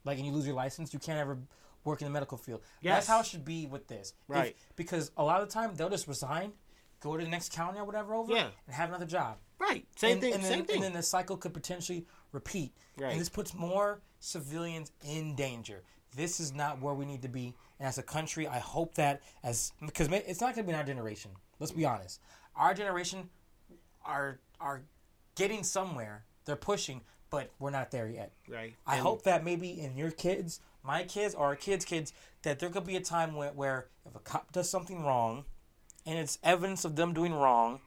like and you lose your license, you can't ever work in the medical field. Yes. That's how it should be with this. If- Right. because a lot of the time they'll just resign, go to the next county or whatever over, Yeah. and have another job. Right. Same and, thing. and then, same thing. And then the cycle could potentially repeat. Right. And this puts more civilians in danger. This is not where we need to be. And as a country, I hope that as because it's not going to be in our generation. Let's be honest. Our generation are are getting somewhere. They're pushing, but we're not there yet. right. I And- hope that maybe in your kids, my kids, or our kids' kids, that there could be a time where, where if a cop does something wrong, and it's evidence of them doing wrong,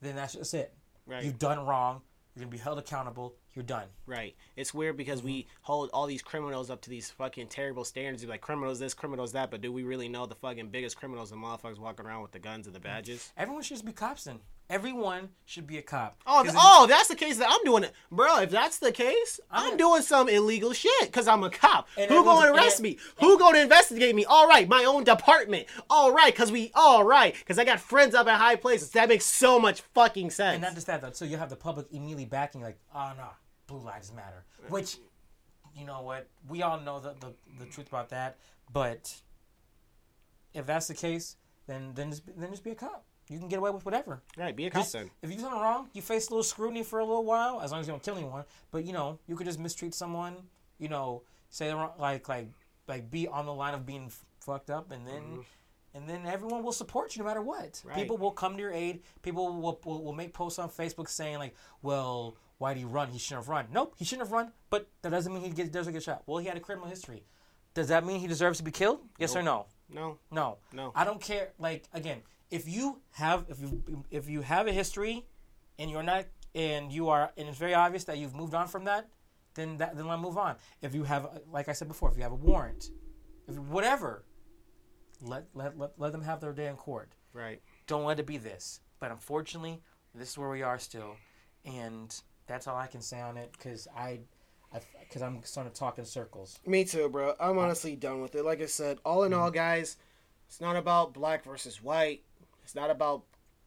then that's just it. Right. You've done wrong. You're gonna be held accountable. You're done. Right. It's weird because we mm-hmm. hold all these criminals up to these fucking terrible standards. You're like criminals this, criminals that, but do we really know the fucking biggest criminals and motherfuckers walking around with the guns and the mm-hmm. badges? Everyone should just be cops then. Everyone should be a cop. Oh, 'Cause th- oh, that's the case that I'm doing it, bro. If that's the case, I'm, I'm- doing some illegal shit because I'm a cop. Who gonna arrest me? Who gonna investigate me? All right, my own department. All right, because we. All right, because I got friends up in high places. That makes so much fucking sense. And not just that, though. So you have the public immediately backing, like, ah, oh no, blue lives matter. Which, you know what? We all know the the, the truth about that. But if that's the case, then then just then just be a cop. You can get away with whatever. right, be a cop Just, then. if you do something wrong, you face a little scrutiny for a little while, as long as you don't kill anyone. But you know, you could just mistreat someone. You know, say the wrong, like like like be on the line of being f- fucked up, and then. Mm-hmm. And then everyone will support you no matter what. Right. People will come to your aid. People will, will, will make posts on Facebook saying like, "Well, why did he run? He shouldn't have run." Nope, he shouldn't have run. But that doesn't mean he gets, doesn't get shot. Well, he had a criminal history. Does that mean he deserves to be killed? Yes or no? No, No. No. I don't care. Like again, if you have if you if you have a history, and you're not and you are and it's very obvious that you've moved on from that, then that then let move on. If you have like I said before, if you have a warrant, if whatever, let let let, let them have their day in court. right. Don't let it be this. But unfortunately, this is where we are still, and that's all I can say on it because I. Because I'm starting to talk in circles. Me too, bro. I'm uh, honestly done with it. Like I said, all in all, mm. guys, it's not about black versus white. It's not about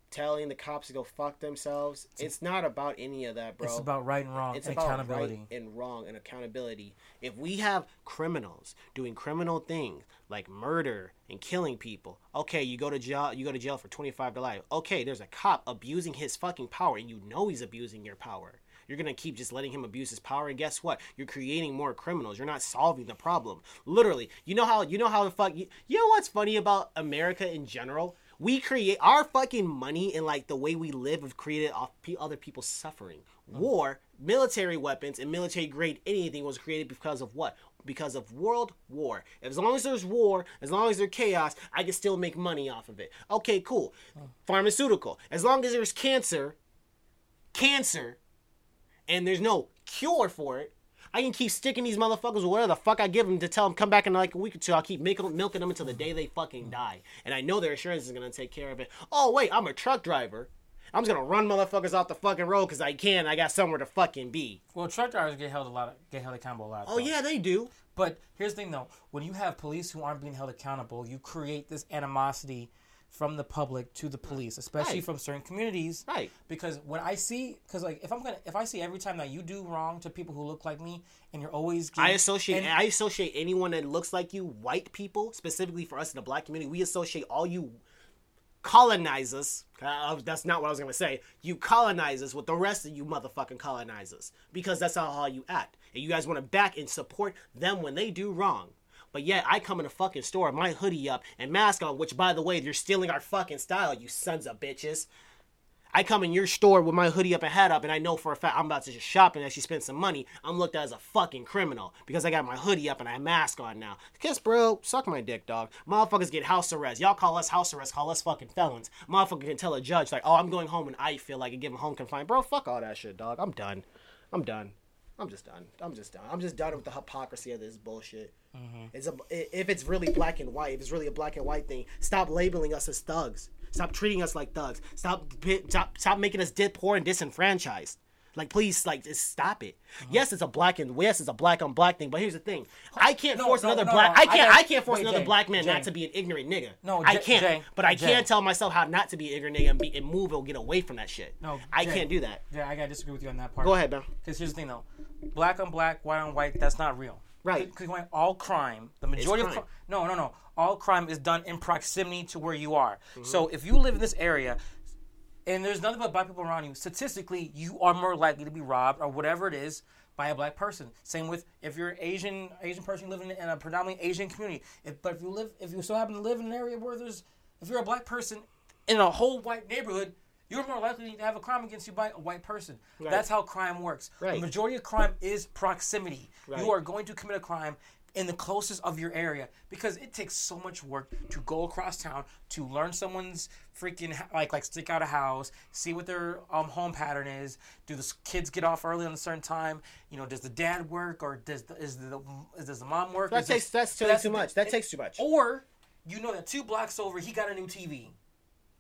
telling the cops to go fuck themselves. It's not about any of that, bro. It's about right and wrong It's and about accountability. right and wrong and accountability. If we have criminals doing criminal things like murder and killing people, okay, you go to jail. You go to jail for twenty five to life. Okay, there's a cop abusing his fucking power, and you know he's abusing your power. You're gonna keep just letting him abuse his power, and guess what? You're creating more criminals. You're not solving the problem. Literally, you know how you know how the fuck. You, you know what's funny about America in general? We create our fucking money and like the way we live have created off other people's suffering. Oh. War, military weapons, and military grade anything was created because of what? Because of world war. As long as there's war, as long as there's chaos, I can still make money off of it. Okay, cool. Oh. Pharmaceutical. As long as there's cancer, cancer, and there's no cure for it, I can keep sticking these motherfuckers with whatever the fuck I give them to tell them come back in like a week or two. I'll keep making, milking them until the day they fucking die. And I know their insurance is gonna take care of it. Oh wait, I'm a truck driver. I'm just gonna run motherfuckers off the fucking road because I can. I got somewhere to fucking be. Well, truck drivers get held a lot, of, get held accountable a lot. Oh though. yeah, they do. But here's the thing, though: when you have police who aren't being held accountable, you create this animosity from the public to the police, especially Right. from certain communities. Right. Because when I see, because like if I'm gonna, if I see every time that you do wrong to people who look like me, and you're always I associate and- I associate anyone that looks like you, white people, specifically for us in the black community, we associate all you colonizers. Uh, that's not what I was gonna say. You colonizers with the rest of you motherfucking colonizers because that's how, how you act, and you guys want to back and support them when they do wrong. But yet I come in a fucking store, my hoodie up and mask on, which by the way, you're stealing our fucking style, you sons of bitches. I come in your store with my hoodie up and hat up, and I know for a fact I'm about to just shop and actually spend some money. I'm looked at as a fucking criminal because I got my hoodie up and I have mask on now. Kiss, bro, suck my dick, dog. Motherfuckers get house arrest. Y'all call us house arrest, call us fucking felons. Motherfucker can tell a judge like, oh, I'm going home and I feel like and give him home confined. Bro, fuck all that shit, dog. I'm done. I'm done. I'm just done. I'm just done. I'm just done with the hypocrisy of this bullshit. Mm-hmm. It's a, if it's really black and white, if it's really a black and white thing, stop labeling us as thugs. Stop treating us like thugs. Stop, stop, stop making us poor and disenfranchised. Like, please, like, just stop it. Yes, it's a black and yes, it's a black on black thing. But here's the thing: I can't No, force no, another no, black. I I can't. gotta- I can't force wait, another Jay, black man Jay. not to be an ignorant nigga. No, I can't. Jay, but I can tell myself how not to be an ignorant nigga and, be, and move or get away from that shit. No, I can't do that. Yeah, I gotta disagree with you on that part. Go ahead, man. Because here's the thing, though: black on black, white on white, that's not real. Right. Because all crime, the majority of crime. crime, no, no, no, all crime is done in proximity to where you are. Mm-hmm. So if you live in this area, and there's nothing but black people around you, statistically, you are more likely to be robbed or whatever it is by a black person. Same with if you're an Asian, Asian person living in a predominantly Asian community. If, but if you live, if you so happen to live in an area where there's, if you're a black person in a whole white neighborhood, you're more likely to have a crime against you by a white person. That's how crime works. Right. The majority of crime is proximity. Right. You are going to commit a crime in the closest of your area because it takes so much work to go across town to learn someone's freaking like like stick out a house, see what their um, home pattern is. Do the kids get off early on a certain time? You know, does the dad work or does the, is the is, does the mom work? That Is takes this- that's too, that's too much. That it- takes too much. Or you know that two blocks over he got a new TV.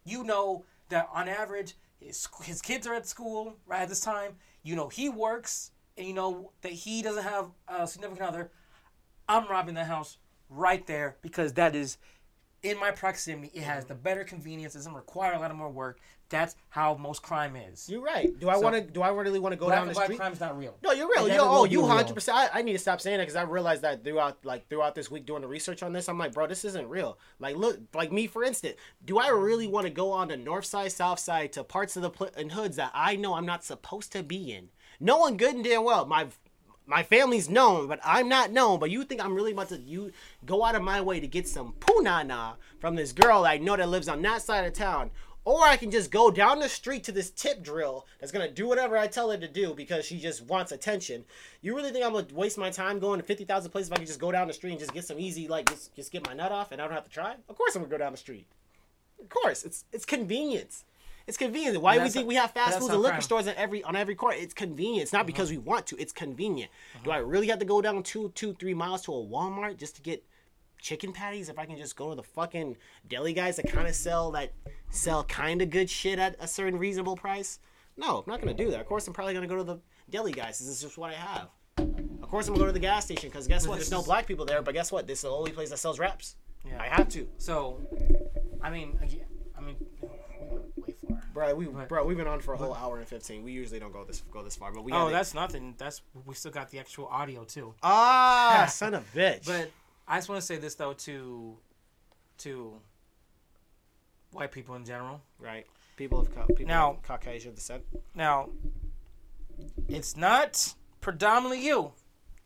You know that on average his his kids are at school right at this time. You know he works, and you know that he doesn't have a significant other. I'm robbing the house right there because that is in my proximity. It has the better convenience. It doesn't require a lot of more work. That's how most crime is. You're right. Do I So- want to? Do I really want to go down the street? crime's not real. No, you're real. Yo, oh, you hundred percent. I I need to stop saying that because I realized that throughout, like throughout this week doing the research on this, I'm like, bro, this isn't real. Like, look, like me for instance, do I really want to go on the north side, south side to parts of the pl- and hoods that I know I'm not supposed to be in? Knowing good and damn well, my my family's known, but I'm not known. But you think I'm really about to you go out of my way to get some punana from this girl I know that lives on that side of town? Or I can just go down the street to this tip drill that's gonna do whatever I tell her to do because she just wants attention. You really think I'm gonna waste my time going to fifty thousand places if I can just go down the street and just get some easy like just just get my nut off and I don't have to try? Of course I'm gonna go down the street. Of course, it's it's convenience. It's convenient. Why do we think we have fast foods and liquor crime. stores on every on every corner? It's convenient. It's not uh-huh. because we want to. It's convenient. Uh-huh. Do I really have to go down two, two, three miles to a Walmart just to get chicken patties? If I can just go to the fucking deli guys that kind of sell that sell kind of good shit at a certain reasonable price? No, I'm not gonna do that. Of course, I'm probably gonna go to the deli guys. This is just what I have. Of course, I'm gonna go to the gas station because guess what? this There's no black people there. But guess what? This is the only place that sells wraps. Yeah. I have to. So, I mean, again, I mean, we went way far. Bro, we But- bro, we've been on for a whole hour and fifteen. We usually don't go this go this far, but we. Oh, that's nothing. That's we still got the actual audio too. ah, [laughs] son of a bitch. But I just want to say this though to to white people in general. right, people of people Now- of Caucasian descent. Now, it's not predominantly you.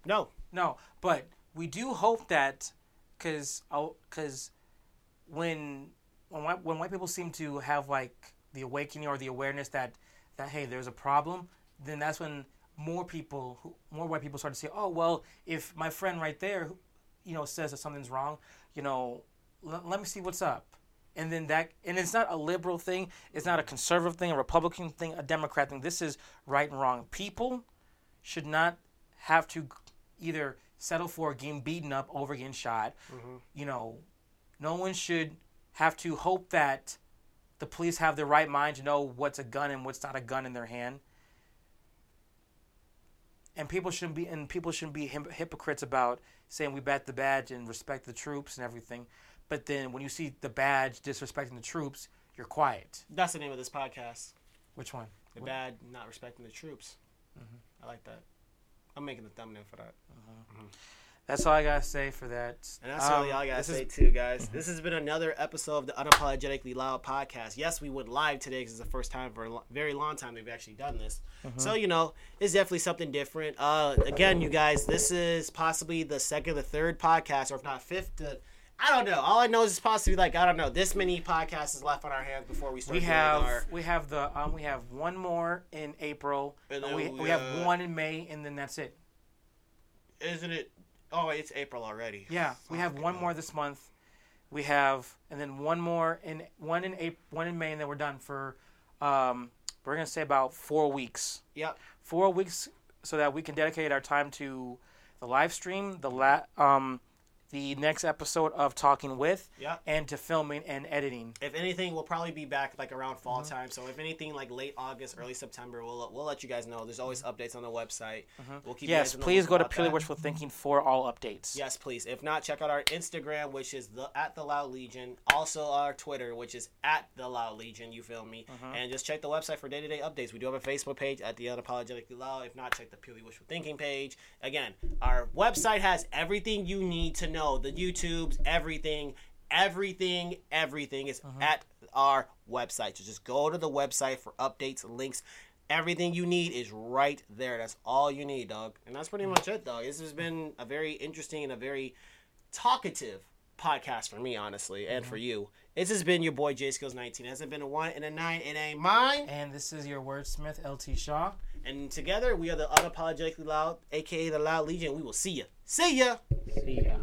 No, No, but we do hope that because because when when white, when white people seem to have like the awakening or the awareness that that hey there's a problem, then that's when more people who, more white people start to say oh well if my friend right there you know says that something's wrong you know l- let me see what's up. And then that and it's not a liberal thing it's not a conservative thing a republican thing a democrat thing this is right and wrong. People should not have to either settle for getting beaten up over getting shot. Mm-hmm. You know, no one should have to hope that the police have the right mind to know what's a gun and what's not a gun in their hand. And people shouldn't be and people shouldn't be hypocrites about saying we bat the badge and respect the troops and everything. But then when you see the badge disrespecting the troops, you're quiet. that's the name of this podcast. Which one? The bad not respecting the troops. Mm-hmm. I like that. I'm making the thumbnail for that. Mm-hmm. Mm-hmm. That's all I gotta say for that. And that's Um, really all I gotta this is- say too, guys. This has been another episode of the Unapologetically Loud podcast. Yes, we went live today because it's the first time for a lo- very long time we've actually done this. So you know, it's definitely something different. Uh, again, you guys, this is possibly the second, or third podcast, or if not fifth. To, I don't know. All I know is it's possibly like I don't know. This many podcasts is left on our hands before we start. We have our, we have the um we have one more in April. And and we, we, we have uh, one in May, and then that's it. isn't it? Oh, it's April already. Yeah, we have one more this month. We have and then one more in one in April, one in May, and then we're done for. Um, we're gonna say about four weeks. Yep. Four weeks, so that we can dedicate our time to the live stream, the la- um, the next episode of talking with, and to filming and editing. If anything, we'll probably be back like around fall Mm-hmm. time. So if anything, like late August, early September, we'll we'll let you guys know. There's always updates on the website. We'll keep you Mm-hmm. Yes, please go to Purely that. Wishful Thinking for all updates. Yes, please. If not, check out our Instagram, which is the at the Loud Legion. Also our Twitter, which is at the Loud Legion. You feel me? Mm-hmm. And just check the website for day to day updates. We do have a Facebook page at the Unapologetically Loud. If not, check the Purely Wishful Thinking page. Again, our website has everything you need to know. The YouTubes, everything, everything, everything is Mm-hmm. at our website. So just go to the website for updates, links. Everything you need is right there. That's all you need, dog. And that's pretty much it, dog. This has been a very interesting and a very talkative podcast for me, honestly, and for you. This has been your boy JaySkillz 19. It hasn't been a one and a nine. It ain't mine. And this is your wordsmith, LT Shaw. And together we are the unapologetically loud, aka the Loud Legion. We will see ya. See ya. See ya.